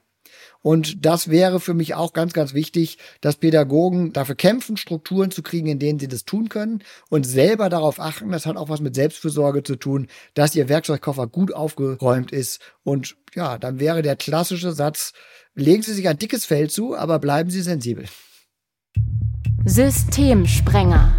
und das wäre für mich auch ganz, ganz wichtig, dass Pädagogen dafür kämpfen, Strukturen zu kriegen, in denen sie das tun können und selber darauf achten, das hat auch was mit Selbstfürsorge zu tun, dass ihr Werkzeugkoffer gut aufgeräumt ist. Und ja, dann wäre der klassische Satz, legen Sie sich ein dickes Fell zu, aber bleiben Sie sensibel. Systemsprenger.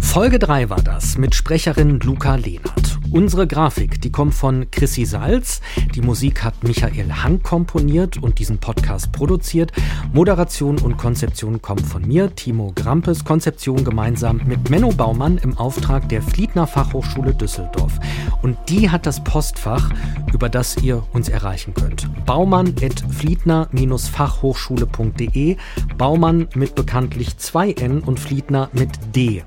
Folge 3 war das mit Sprecherin Luca Lehnert. Unsere Grafik, die kommt von Chrissy Salz. Die Musik hat Michael Hank komponiert und diesen Podcast produziert. Moderation und Konzeption kommt von mir, Timo Grampes. Konzeption gemeinsam mit Menno Baumann im Auftrag der Fliedner Fachhochschule Düsseldorf. Und die hat das Postfach, über das ihr uns erreichen könnt. Baumann.fliedner-fachhochschule.de. Baumann mit bekanntlich zwei N und Fliedner mit D.